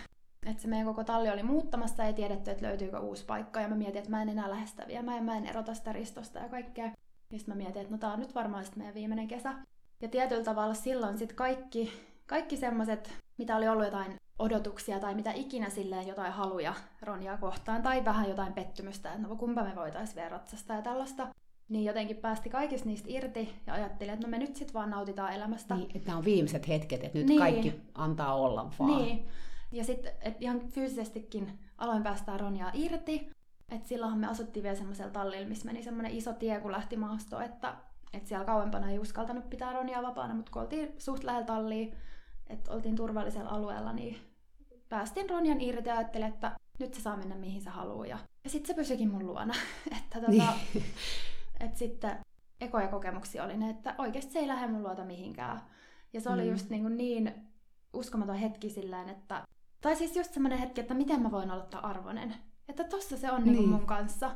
Että se meidän koko talli oli muuttamassa ja tiedetty, että löytyykö uusi paikka. Ja mä mietin, että mä en enää lähde sitä viemään ja mä en erota sitä ristosta ja kaikkea. Ja sitten mä mietin, että no tää on nyt varmaan sitten meidän viimeinen kesä. Ja tietyllä tavalla silloin sitten kaikki, kaikki semmoiset, mitä oli ollut jotain odotuksia tai mitä ikinä silleen jotain haluja Ronjaa kohtaan tai vähän jotain pettymystä, että no kumpa me voitaisiin vielä ratsastaa ja tällaista. Niin jotenkin päästi kaikista niistä irti ja ajattelin, että no me nyt sitten vaan nautitaan elämästä. Niin, että nämä on viimeiset hetket, että nyt niin. kaikki antaa olla vaan. Niin. Ja sitten ihan fyysisestikin aloin päästää Ronjaa irti. Että silloinhan me asuttiin vielä semmoisella tallilla, missä meni semmoinen iso tie, kun lähti maastoon, että, että siellä kauempana ei uskaltanut pitää Ronjaa vapaana, mutta kun oltiin suht lähellä tallia, että oltiin turvallisella alueella, niin päästin Ronjan irti ja ajattelin, että nyt se saa mennä mihin se haluaa. Ja, ja sitten se pysyikin mun luona. että tota, niin. et sitten ekoja kokemuksia oli ne, että oikeasti se ei lähde mun luota mihinkään. Ja se oli mm. just niin, niin uskomaton hetki silleen, että... Tai siis just semmoinen hetki, että miten mä voin olla arvonen. Että tossa se on niin. Niin mun kanssa.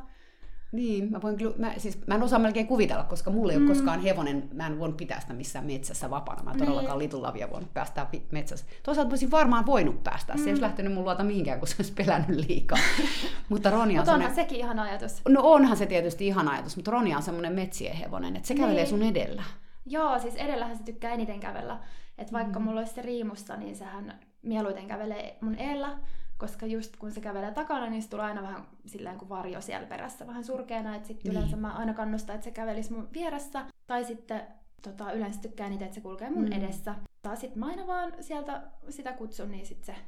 Niin, mä, voin, mä, siis, mä en osaa melkein kuvitella, koska mulla ei mm. ole koskaan hevonen, mä en voinut pitää sitä missään metsässä vapaana. Mä en niin. todellakaan litulavia voinut päästää metsässä. Toisaalta olisin varmaan voinut päästää, mm. se ei olisi mm. lähtenyt mun luota mihinkään, kun se olisi pelännyt liikaa. mutta Ronja on onhan sekin ihan ajatus. No onhan se tietysti ihan ajatus, mutta Ronja on semmoinen metsien hevonen, että se niin. kävelee sun edellä. Joo, siis edellähän se tykkää eniten kävellä. Että vaikka mm. mulla olisi se riimussa, niin sehän mieluiten kävelee mun eellä koska just kun se kävelee takana, niin se tulee aina vähän silleen kuin varjo siellä perässä, vähän surkeana, että sitten niin. yleensä mä aina kannustan, että se kävelisi mun vieressä, tai sitten tota, yleensä tykkään niitä, että se kulkee mun mm. edessä. Tai sitten mä aina vaan sieltä sitä kutsun, niin sitten se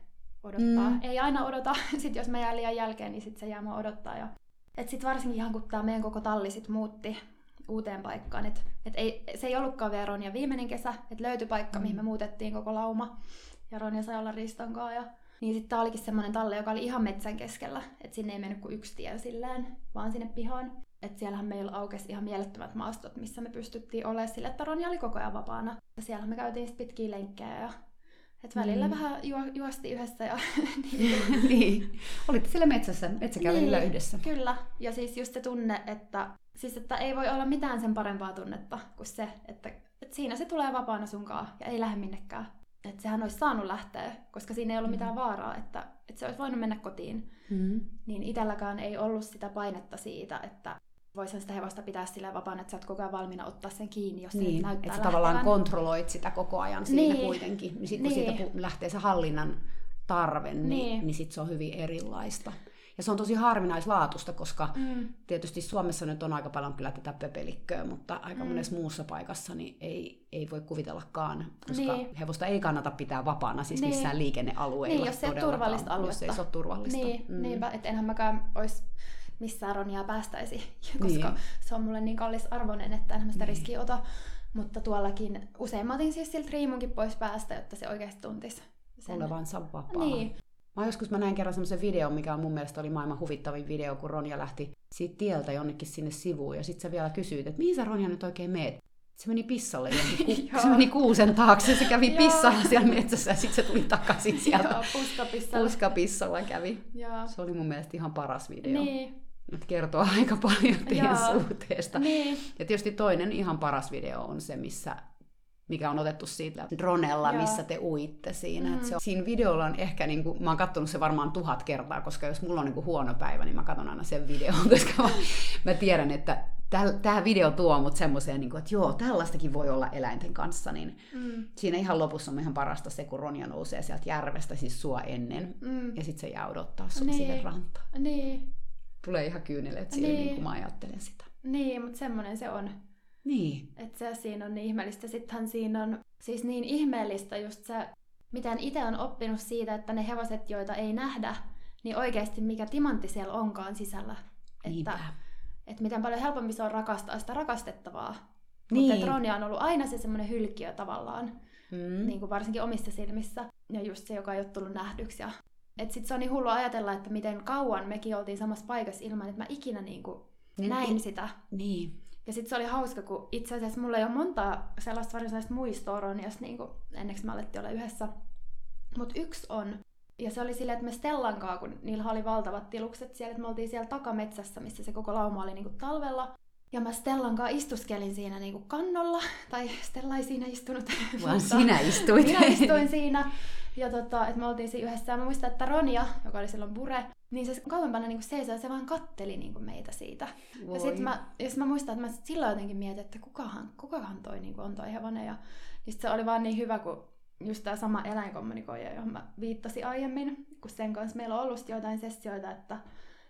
odottaa. Mm. Ei aina odota, sitten jos mä jään liian jälkeen, niin sitten se jää mua odottaa. Ja... Et sitten varsinkin ihan kun tämä meidän koko talli sit muutti uuteen paikkaan, että et ei, se ei ollutkaan vielä Ronja viimeinen kesä, että löytyi paikka, mm. mihin me muutettiin koko lauma. Ja Ronja sai olla Riston kanssa ja niin sitten tämä olikin semmoinen talli, joka oli ihan metsän keskellä, että sinne ei mennyt kuin yksi tie silleen, vaan sinne pihaan. Että siellähän meillä aukesi ihan mielettömät maastot, missä me pystyttiin olemaan sille, että Ronja oli koko ajan vapaana. Ja siellä me käytiin sitten pitkiä lenkkejä ja et välillä mm. vähän juo, juosti yhdessä ja... niin. niin. Olitte siellä metsässä, metsäkävelyllä niin, yhdessä. Kyllä. Ja siis just se tunne, että, siis että ei voi olla mitään sen parempaa tunnetta kuin se, että, että siinä se tulee vapaana sunkaan ja ei lähde minnekään että sehän olisi saanut lähteä, koska siinä ei ollut mitään mm. vaaraa, että, että se olisi voinut mennä kotiin. Mm. Niin itselläkään ei ollut sitä painetta siitä, että voisin sitä hevosta pitää sillä vapaana, että sä oot koko ajan valmiina ottaa sen kiinni, jos niin, se näyttää että tavallaan kontrolloit sitä koko ajan siinä niin. kuitenkin. Niin sitten kun niin. siitä lähtee se hallinnan tarve, niin, niin. niin sitten se on hyvin erilaista. Ja se on tosi harvinaislaatusta, koska mm. tietysti Suomessa nyt on aika paljon kyllä tätä pöpelikköä, mutta aika mm. monessa muussa paikassa niin ei, ei voi kuvitellakaan, koska niin. hevosta ei kannata pitää vapaana siis niin. missään liikennealueilla. Niin, jos se on turvallista aluetta. Jos ei se ole turvallista. Niin, mm. niinpä, että enhän mäkään olisi missään Ronjaa päästäisi, koska niin. se on mulle niin kallis arvoinen, että enhän mä sitä niin. riskiä ota. Mutta tuollakin usein mä otin siis siltä riimunkin pois päästä, jotta se oikeasti tuntisi sen. Olevansa vapaa. Niin. Mä joskus mä näin kerran semmoisen videon, mikä on mun mielestä oli maailman huvittavin video, kun Ronja lähti siitä tieltä jonnekin sinne sivuun. Ja sitten sä vielä kysyit, että mihin sä Ronja nyt oikein meet? Se meni pissalle ku- se meni kuusen taakse, se kävi pissalla siellä metsässä ja sitten se tuli takaisin sieltä. Joo, puskapissalla. Puskapissalla kävi. Joo. Se oli mun mielestä ihan paras video. Niin. Että kertoo aika paljon teidän Joo. suhteesta. Niin. Ja tietysti toinen ihan paras video on se, missä mikä on otettu siitä dronella, Joo. missä te uitte siinä. Mm-hmm. se on, siinä videolla on ehkä, niin kuin, mä oon katsonut se varmaan tuhat kertaa, koska jos mulla on niin kuin huono päivä, niin mä katson aina sen videon, koska mä, mä tiedän, että tämä video tuo mut semmoiseen, niin kuin, että joo, tällaistakin voi olla eläinten kanssa, niin mm. siinä ihan lopussa on ihan parasta se, kun Ronja nousee sieltä järvestä, siis sua ennen, mm. ja sitten se jää odottaa sun niin. siihen rantaan. Niin. Tulee ihan kyyneleet silmiin, niin. kun mä ajattelen sitä. Niin, mutta semmoinen se on. Niin. Että se siinä on niin ihmeellistä. Sittenhän siinä on siis niin ihmeellistä just se, miten itse on oppinut siitä, että ne hevoset, joita ei nähdä, niin oikeasti mikä timantti siellä onkaan sisällä. Että, että miten paljon helpompi se on rakastaa sitä rakastettavaa. Niin. Mutta Ronja on ollut aina se semmoinen hylkiö tavallaan, mm. niin kuin varsinkin omissa silmissä. Ja just se, joka ei ole tullut nähdyksi. Ja... Että sit se on niin hullu ajatella, että miten kauan mekin oltiin samassa paikassa ilman, että mä ikinä niin kuin niin, näin niin, sitä. Niin. Ja sitten se oli hauska, kun itse asiassa mulla ei ole monta sellaista varsinaista muistoa Ronjasta niin enneksi me alettiin olla yhdessä. Mutta yksi on, ja se oli silleen, että me Stellan kanssa, kun niillä oli valtavat tilukset siellä, että me oltiin siellä takametsässä, missä se koko lauma oli niin talvella. Ja mä Stellan kanssa istuskelin siinä niinku kannolla, tai Stella ei siinä istunut. Vaan sinä istuit. Minä istuin siinä. Ja tota, että me oltiin siinä yhdessä. Ja mä muistan, että Ronja, joka oli silloin bure, niin se kauempana niin seisoi ja se vaan katteli niin meitä siitä. Voi. Ja sitten mä, jos mä muistan, että mä silloin jotenkin mietin, että kukahan, kukahan toi niin on toi hevonen. Ja sit se oli vaan niin hyvä, kun just tämä sama eläinkommunikoija, johon mä viittasin aiemmin, kun sen kanssa meillä on ollut joitain sessioita, että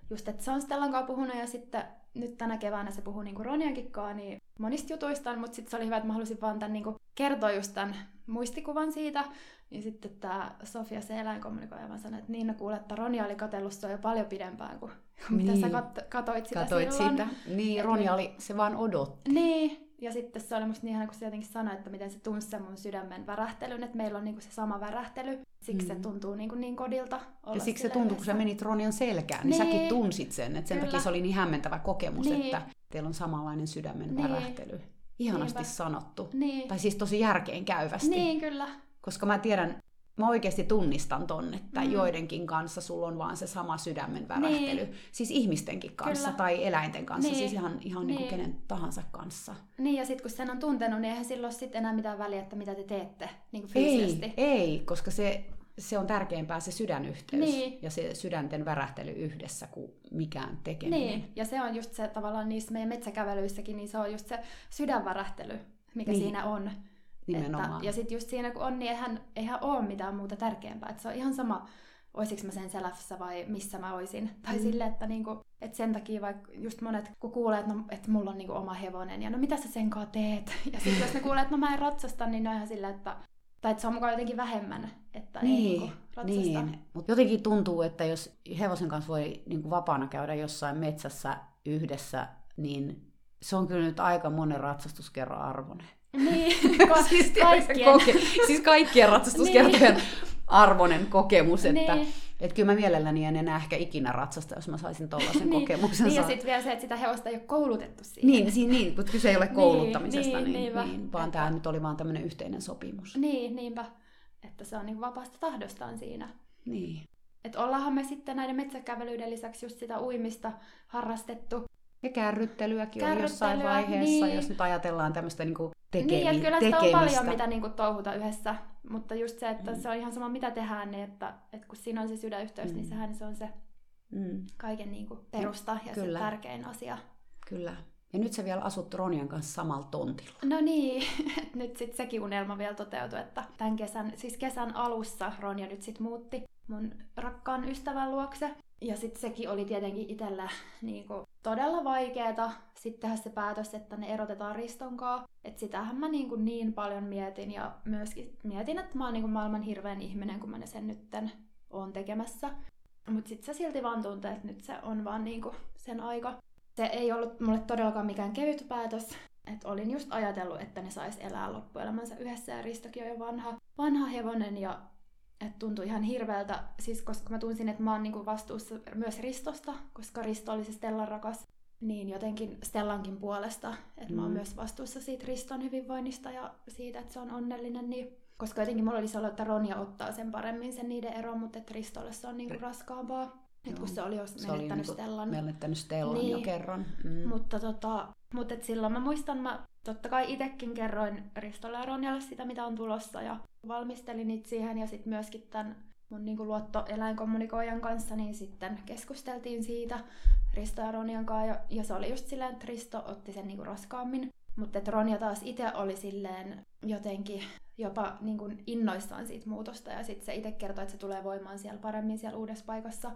just, että se on Stellan kanssa puhunut ja sitten nyt tänä keväänä se puhuu niinku Ronjankin kanssa, niin monista jutuistaan, mutta sitten se oli hyvä, että mä halusin vaan tämän niinku kertoa just tämän muistikuvan siitä, niin sitten tämä Sofia, se eläinkommunikoija, sanoi, että niin, no kuule, että Ronja oli katsellut jo paljon pidempään kuin, niin. mitä sä kat- katoit sitä katoit silloin. Sitä. Niin, Ronja oli, se vaan odotti. Niin, ja sitten se oli musta niin ihana, kun se jotenkin sanoi, että miten se tunsi sen mun sydämen värähtelyn, että meillä on niinku se sama värähtely. Siksi mm. se tuntuu niinku niin kodilta olla Ja siksi se tuntui, kun sä menit Ronian selkään, niin, niin säkin tunsit sen. Että sen Kyllä. takia se oli niin hämmentävä kokemus, niin. että teillä on samanlainen sydämen niin. värähtely. Ihanasti Niinpä. sanottu. Niin. Tai siis tosi järkeen käyvästi. Niin, kyllä. Koska mä tiedän, mä oikeasti tunnistan ton, että mm. joidenkin kanssa sulla on vaan se sama sydämen värähtely. Niin. Siis ihmistenkin kanssa Kyllä. tai eläinten kanssa, niin. siis ihan, ihan niin. Niin kuin kenen tahansa kanssa. Niin, ja sitten kun sen on tuntenut, niin eihän silloin sit enää mitään väliä, että mitä te teette niin kuin fyysisesti. Ei, ei, koska se, se on tärkeämpää se sydänyhteys niin. ja se sydänten värähtely yhdessä kuin mikään tekeminen. Niin, ja se on just se tavallaan niissä meidän metsäkävelyissäkin, niin se on just se sydänvärähtely, mikä niin. siinä on. Nimenomaan. Että, ja sitten just siinä kun on, niin eihän, eihän ole mitään muuta tärkeämpää. Että se on ihan sama, olisiko mä sen selässä vai missä mä oisin. Tai mm. sille, että niinku, et sen takia vaikka just monet, kun kuulee, että, no, että mulla on niinku oma hevonen, ja no mitä sä sen kanssa teet? Ja sitten jos ne kuulee, että no mä en ratsasta, niin ne on ihan sillä, että tai että se on mukaan jotenkin vähemmän, että niin, ei niinku ratsasta. Niin, mutta jotenkin tuntuu, että jos hevosen kanssa voi niinku vapaana käydä jossain metsässä yhdessä, niin se on kyllä nyt aika monen ratsastuskerran arvoinen. Niin, siis, kaikkien. Koke, siis kaikkien ratsastuskertojen niin. arvoinen kokemus, että niin. et kyllä mä mielelläni en enää ehkä ikinä ratsasta, jos mä saisin tuollaisen niin. kokemuksen. Niin, ja sitten vielä se, että sitä hevosta ei ole koulutettu siihen. Niin, niin, niin mutta kyse ei ole niin, kouluttamisesta, niin, niin, niin, niin vaan että... tämä nyt oli vaan tämmöinen yhteinen sopimus. Niin, niinpä. Että se on niin vapaasta tahdostaan siinä. Niin. Että ollaanhan me sitten näiden metsäkävelyiden lisäksi just sitä uimista harrastettu. Ja kärryttelyäkin on jossain vaiheessa, niin. jos nyt ajatellaan tämmöistä niinku tekemi- Niin, että kyllä sitä on paljon, mitä niinku touhuta yhdessä. Mutta just se, että mm. se on ihan sama, mitä tehdään, niin että, että kun siinä on se sydänyhteys, niin mm. niin sehän se on se mm. kaiken niinku perusta ja kyllä. se tärkein asia. Kyllä. Ja nyt sä vielä asut Ronian kanssa samalla tontilla. No niin, nyt sitten sekin unelma vielä toteutui, että tämän kesän, siis kesän alussa Ronja nyt sitten muutti mun rakkaan ystävän luokse. Ja sitten sekin oli tietenkin itsellä niinku todella vaikeeta sitten tehdä se päätös, että ne erotetaan Ristonkaan. Että sitähän mä niinku niin paljon mietin ja myöskin mietin, että mä oon niinku maailman hirveän ihminen, kun mä sen nytten oon tekemässä. Mutta sitten se silti vaan tuntee, että nyt se on vaan niinku sen aika. Se ei ollut mulle todellakaan mikään kevyt päätös. että olin just ajatellut, että ne sais elää loppuelämänsä yhdessä ja Ristokin on jo vanha, vanha hevonen ja että tuntui ihan hirveältä, siis koska mä tunsin, että mä oon niinku vastuussa myös Ristosta, koska Risto oli se Stellan rakas, niin jotenkin Stellankin puolesta, että mm. mä oon mm. myös vastuussa siitä Riston hyvinvoinnista ja siitä, että se on onnellinen, niin koska jotenkin mulla olisi ollut, että Ronja ottaa sen paremmin sen niiden eron, mutta että Ristolle se on niinku raskaampaa. Et kun se oli jo se menettänyt niinku Stellan. Menettänyt Stellan niin. jo kerran. Mm. Mutta, tota, mutta et silloin mä muistan, mä totta kai itekin kerroin Ristolle ja Ronjalle sitä, mitä on tulossa. Ja valmistelin niitä siihen ja sitten myöskin tämän mun niin kuin luottoeläinkommunikoijan kanssa, niin sitten keskusteltiin siitä Risto ja Ronjan kanssa. Ja, ja se oli just silleen, että Risto otti sen niin kuin raskaammin. Mutta että Ronja taas itse oli silleen jotenkin jopa niin kuin innoissaan siitä muutosta. Ja sitten se itse kertoi, että se tulee voimaan siellä paremmin siellä uudessa paikassa.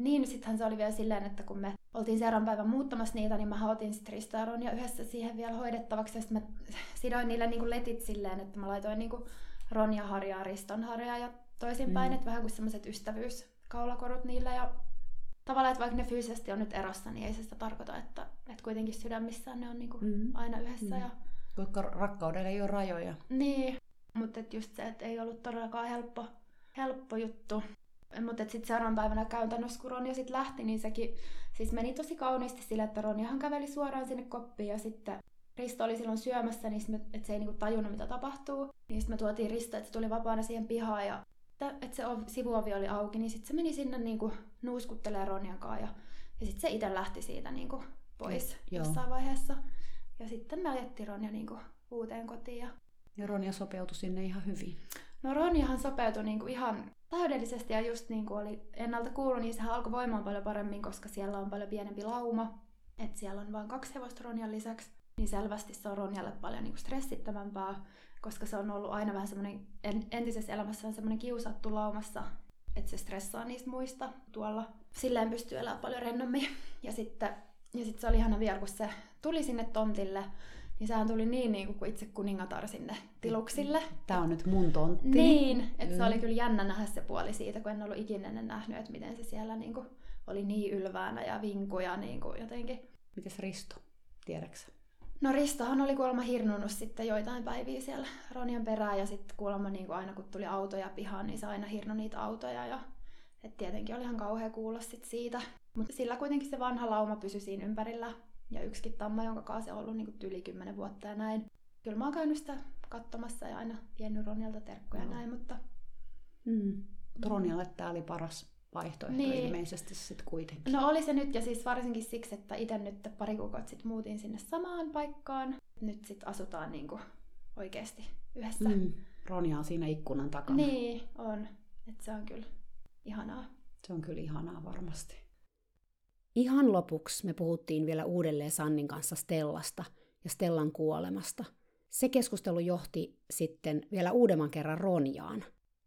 Niin, sittenhän se oli vielä silleen, että kun me oltiin seuraavan päivän muuttamassa niitä, niin mä otin sitten Risto ja yhdessä siihen vielä hoidettavaksi. Ja sitten mä sidoin niille niin kuin letit silleen, että mä laitoin niin kuin Ronja harjaa, Riston harjaa ja toisinpäin, mm. että vähän kuin semmoiset ystävyyskaulakorut niillä ja tavallaan, että vaikka ne fyysisesti on nyt erossa, niin ei se sitä tarkoita, että, että kuitenkin sydämissään ne on niin kuin mm. aina yhdessä. Mm. Ja... Koska rakkaudella ei ole rajoja. Niin, mutta just se, että ei ollut todellakaan helppo, helppo juttu. Mutta sitten seuraavan päivänä käytännössä, kun Ronja sitten lähti, niin sekin siis meni tosi kauniisti sille, että Ronjahan käveli suoraan sinne koppiin ja sitten Risto oli silloin syömässä, niin me, että se ei niinku tajunnut, mitä tapahtuu. Niin sitten me tuotiin Risto, että se tuli vapaana siihen pihaan ja että se sivuovi oli auki, niin sitten se meni sinne niinku nuuskuttelee Ronjan kanssa ja, ja sitten se itse lähti siitä niinku pois Joo. jossain vaiheessa. Ja sitten me ajettiin Ronja niin kuin uuteen kotiin. Ja... Ja Ronja sopeutui sinne ihan hyvin. No Ronjahan sopeutui niin kuin ihan täydellisesti ja just niin kuin oli ennalta kuullut, niin sehän alkoi voimaan paljon paremmin, koska siellä on paljon pienempi lauma. Että siellä on vain kaksi hevosta Ronjan lisäksi. Niin selvästi se on Ronjalle paljon niin kuin stressittävämpää, koska se on ollut aina vähän semmoinen, en, entisessä elämässä on semmoinen kiusattu laumassa, että se stressaa niistä muista tuolla. Silleen pystyy elämään paljon rennommin. Ja sitten, ja sitten se oli ihana vielä, kun se tuli sinne tontille, niin sehän tuli niin, niin kuin itse kuningatar sinne tiluksille. Tämä on nyt mun tontti. Niin, että se Mm. oli kyllä jännä nähdä se puoli siitä, kun en ollut ikinä ennen nähnyt, että miten se siellä niin kuin, oli niin ylväänä ja vinkuja niin kuin jotenkin. Mites Risto? Tiedäksä? No Ristohan oli kuulemma hirnunut sitten joitain päiviä siellä Ronjan perään ja sitten kuulemma niin kuin aina kun tuli autoja pihaan, niin se aina hirnui niitä autoja ja et tietenkin oli ihan kauhea kuulla sit siitä. Mutta sillä kuitenkin se vanha lauma pysyi siinä ympärillä ja yksikin tamma, jonka kanssa se on ollut niin kuin yli 10 vuotta ja näin. Kyllä mä oon käynyt sitä katsomassa ja aina vienyt Ronjalta terkkuja ja Joo. näin, mutta Mm. Ronjalle tämä oli paras vaihtoehto Niin. ilmeisesti sitten kuitenkin. No oli se nyt ja siis varsinkin siksi, että itse nyt pari kuukautta sitten muutin sinne samaan paikkaan. Nyt sitten asutaan niinku oikeasti yhdessä. Mm. Ronja on siinä ikkunan takana. Niin, on. Et se on kyllä ihanaa. Se on kyllä ihanaa varmasti. Ihan lopuksi me puhuttiin vielä uudelleen Sannin kanssa Stellasta ja Stellan kuolemasta. Se keskustelu johti sitten vielä uudemman kerran Ronjaan.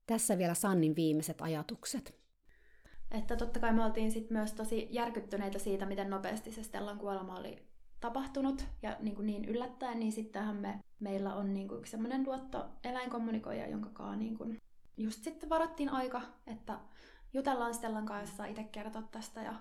Tässä vielä Sannin viimeiset ajatukset. Että totta kai me oltiin sit myös tosi järkyttyneitä siitä, miten nopeasti se Stellan kuolema oli tapahtunut ja niin, kuin niin yllättäen, niin sittenhän me, meillä on niin kuin yksi semmoinen luotto eläinkommunikoija, jonka kanssa niin kuin just sitten varattiin aika, että jutellaan Stellan kanssa, itse kertoa tästä ja,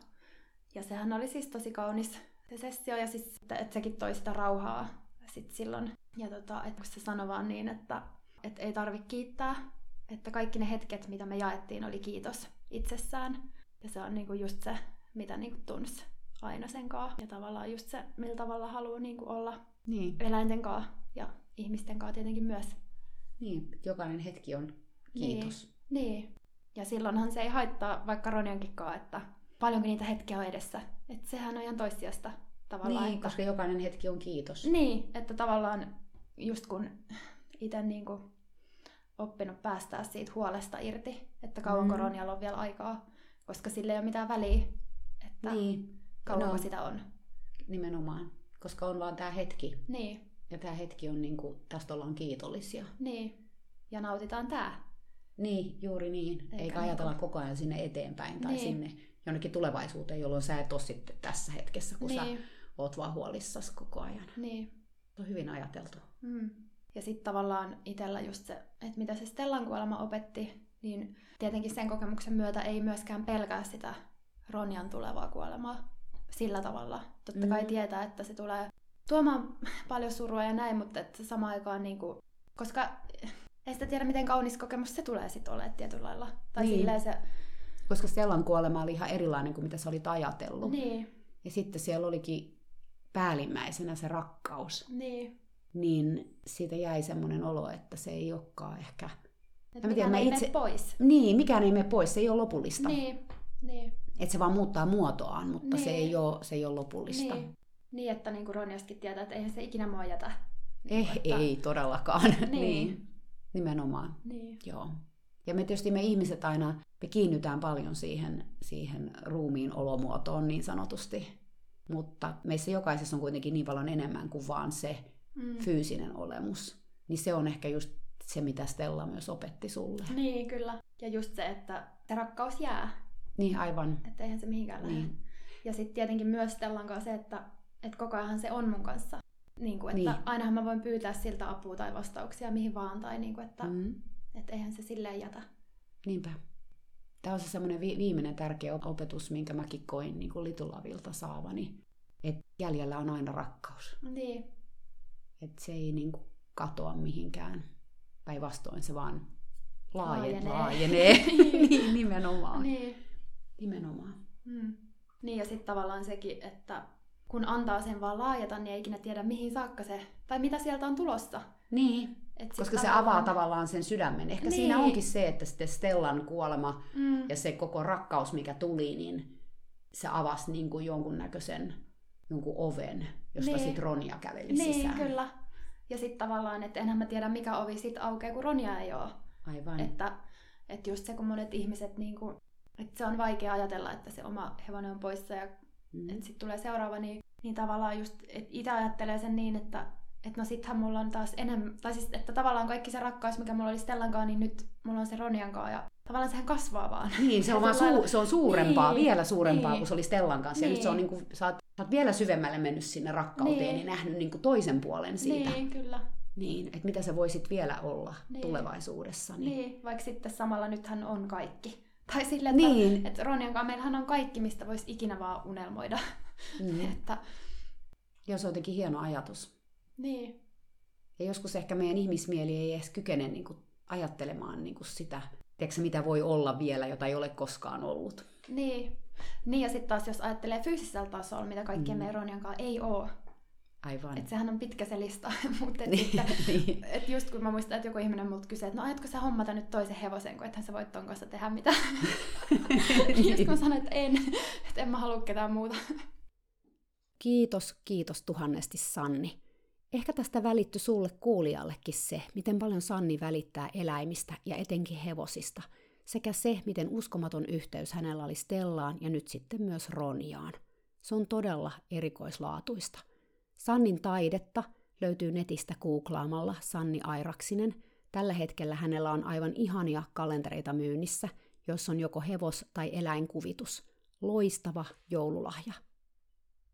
ja sehän oli siis tosi kaunis se sessio ja siis, että, että sekin toi sitä rauhaa sit silloin. Ja tota, että kun se sanoi vaan niin, että, että ei tarvi kiittää, että kaikki ne hetket, mitä me jaettiin, oli kiitos itsessään. Ja se on niinku just se, mitä niinku tunsi aina sen kanssa. Ja tavallaan just se, millä tavalla haluaa niinku olla Niin, eläinten kanssa ja ihmisten kanssa tietenkin myös. niin. jokainen hetki on kiitos. Niin. Ja silloinhan se ei haittaa vaikka Ronjankin kanssa, että paljonko niitä hetkiä on edessä. Että sehän on ihan toissijasta tavallaan. Niin, että... koska jokainen hetki on kiitos. Niin, että tavallaan just kun itse niinku oppinut päästää siitä huolesta irti, että kauanko Mm. Ronjalla on vielä aikaa, koska sillä ei ole mitään väliä, että Niin, kauanko no. sitä on. nimenomaan. Koska on vaan tämä hetki. Niin, Ja tämä hetki on niinku, tästä ollaan kiitollisia. niin. Ja nautitaan tää. Niin, juuri niin. Eikä Eikä ajatella koko ajan sinne eteenpäin tai Niin. sinne jonnekin tulevaisuuteen, jolloin sä et ole sitten tässä hetkessä, kun niin, sä oot vaan huolissas koko ajan. niin. Se on hyvin ajateltu. Mm. Ja sitten tavallaan itsellä just se, että mitä se Stellan kuolema opetti, niin tietenkin sen kokemuksen myötä ei myöskään pelkää sitä Ronjan tulevaa kuolemaa sillä tavalla. Totta kai Mm. tietää, että se tulee tuomaan paljon surua ja näin, mutta että samaan aikaan, niin kuin, koska ei sitä tiedä, miten kaunis kokemus se tulee sitten olemaan tietyllä lailla. Tai Niin. silleen se, Koska Stellan kuolema oli ihan erilainen kuin mitä sä olit ajatellut. niin, Ja sitten siellä olikin päällimmäisenä se rakkaus. niin. Niin siitä jäi semmoinen olo, että se ei olekaan ehkä... Että mä tiedän, mikään mä itse- mene pois. Niin, mikään ei mene pois, se ei ole lopullista. Niin, niin. Että se vaan muuttaa muotoaan, mutta se, Niin. ei ole, se ei ole lopullista. Niin, niin että niin kuin Ronjastakin tietää, että eihän se ikinä mua jätä. Eh, Että- ei todellakaan. Niin. niin. Nimenomaan. Niin. Joo. Ja me tietysti me ihmiset aina, me kiinnytään paljon siihen, siihen ruumiin olomuotoon niin sanotusti. Mutta meissä jokaisessa on kuitenkin niin paljon enemmän kuin vaan se Mm. fyysinen olemus. Niin se on ehkä just se, mitä Stella myös opetti sulle. Niin, kyllä. Ja just se, että se rakkaus jää. Niin aivan. Että eihän se mihinkään lähde. Niin. Ja sitten tietenkin myös Stellan kanssa se, että, että koko ajan se on mun kanssa. Niin kuin, että Niin. ainahan mä voin pyytää siltä apua tai vastauksia mihin vaan. Tai niin kuin, että. Mm. että eihän se silleen jätä. Niinpä. Tämä on se semmoinen vi- viimeinen tärkeä opetus, minkä mäkin koin niin kuin Litulavilta saavani. Että jäljellä on aina rakkaus. Niin, Että se ei niin kuin katoa mihinkään. Päinvastoin se vaan laajenee. Laajenee. laajenee. niin, nimenomaan. niin. Nimenomaan. Mm. Niin ja sitten tavallaan sekin, että kun antaa sen vaan laajata, niin ei ikinä tiedä mihin saakka se, tai mitä sieltä on tulossa. Niin, Et koska se avaa tavallaan sen sydämen. Ehkä Niin. siinä onkin se, että sitten Stellan kuolema Mm. ja se koko rakkaus, mikä tuli, niin se avasi niin kuin jonkunnäköisen jonkun oven, josta Niin. sit Ronja käveli Niin, sisään. kyllä. Ja sitten tavallaan, että enhän mä tiedä mikä ovi sit aukeaa, kun Ronja ei ole. Aivan. Että, että just se, kun monet ihmiset, niin kuin, että se on vaikea ajatella, että se oma hevonen on poissa ja Mm. että sitten tulee seuraava, niin, niin tavallaan just, että itse ajattelee sen niin, että että no sittenhän mulla on taas enemmän, tai siis, että tavallaan kaikki se rakkaus, mikä mulla oli Stellankaan, niin nyt mulla on se Ronjankaan, ja tavallaan sehän kasvaa vaan. Niin, se on, vaan Sillä lailla- suu, se on suurempaa, Niin, vielä suurempaa niin. kuin se oli Stellan kanssa. Ja nyt se on Niin. niin kuin, sä, oot, sä oot vielä syvemmälle mennyt sinne rakkauteen Niin. niin nähnyt niin kuin toisen puolen siitä. Niin, kyllä. Niin, että mitä se voisit vielä olla Niin. tulevaisuudessa. Niin. Niin, vaikka sitten samalla nythän on kaikki. Tai sille, että, Niin. että Ronjankaan meillähän on kaikki, mistä voisi ikinä vaan unelmoida. Mm. että, Joo, se on jotenkin hieno ajatus. Niin, Ja joskus ehkä meidän ihmismieli ei edes kykene niin kuin, ajattelemaan niin kuin sitä, tiedätkö, mitä voi olla vielä, jota ei ole koskaan ollut. niin. Niin ja sitten taas jos ajattelee fyysisellä tasolla, mitä kaikkea Mm. meidän Ronjankaan ei ole. Aivan. Että sehän on pitkä se lista. Mutta et Niin, sitten, niin. et just kun mä muistan, että joku ihminen multa kysyy, että no ajatko sä hommata nyt toisen hevosen, kun ethän sä voit ton kanssa tehdä mitään. just kun mä sanoin, että en, että en mä halua ketään muuta. Kiitos, kiitos tuhannesti Sanni. Ehkä tästä välitty sulle kuulijallekin se, miten paljon Sanni välittää eläimistä ja etenkin hevosista, sekä se, miten uskomaton yhteys hänellä oli Stellaan ja nyt sitten myös Ronjaan. Se on todella erikoislaatuista. Sannin taidetta löytyy netistä googlaamalla Sanni Airaksinen. Tällä hetkellä hänellä on aivan ihania kalentereita myynnissä, joissa on joko hevos- tai eläinkuvitus. Loistava joululahja.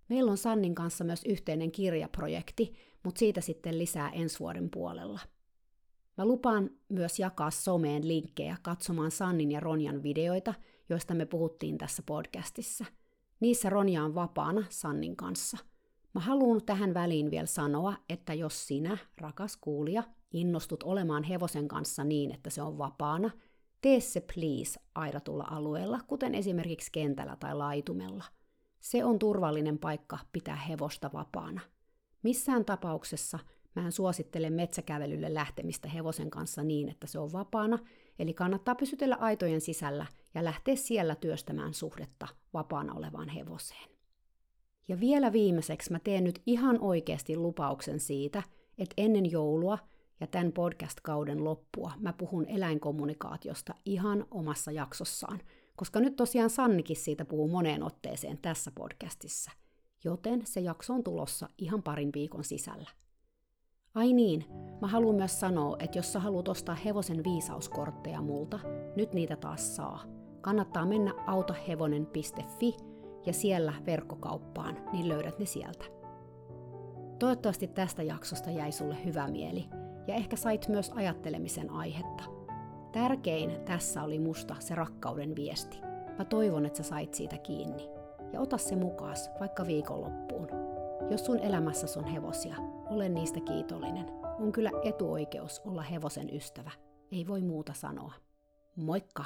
Meillä on Sannin kanssa myös yhteinen kirjaprojekti, mutta siitä sitten lisää ensi vuoden puolella. Mä lupaan myös jakaa someen linkkejä katsomaan Sannin ja Ronjan videoita, joista me puhuttiin tässä podcastissa. Niissä Ronja on vapaana Sannin kanssa. Mä haluan tähän väliin vielä sanoa, että jos sinä, rakas kuulija, innostut olemaan hevosen kanssa niin, että se on vapaana, tee se please aidatulla alueella, kuten esimerkiksi kentällä tai laitumella. Se on turvallinen paikka pitää hevosta vapaana. Missään tapauksessa mä en suosittele metsäkävelylle lähtemistä hevosen kanssa niin, että se on vapaana, eli kannattaa pysytellä aitojen sisällä ja lähteä siellä työstämään suhdetta vapaana olevaan hevoseen. Ja vielä viimeiseksi mä teen nyt ihan oikeasti lupauksen siitä, että ennen joulua ja tämän podcast-kauden loppua mä puhun eläinkommunikaatiosta ihan omassa jaksossaan, koska nyt tosiaan Sannikin siitä puhuu moneen otteeseen tässä podcastissa, joten se jakso on tulossa ihan parin viikon sisällä. Ai niin, mä haluan myös sanoa, että jos sä haluat ostaa hevosen viisauskortteja multa, nyt niitä taas saa. Kannattaa mennä autohevonen.fi ja siellä verkkokauppaan, niin löydät ne sieltä. Toivottavasti tästä jaksosta jäi sulle hyvä mieli ja ehkä sait myös ajattelemisen aihetta. Tärkein tässä oli musta se rakkauden viesti. Mä toivon, että sä sait siitä kiinni. Ja ota se mukaas, vaikka viikonloppuun. Jos sun elämässäsi on hevosia, ole niistä kiitollinen. On kyllä etuoikeus olla hevosen ystävä. Ei voi muuta sanoa. Moikka!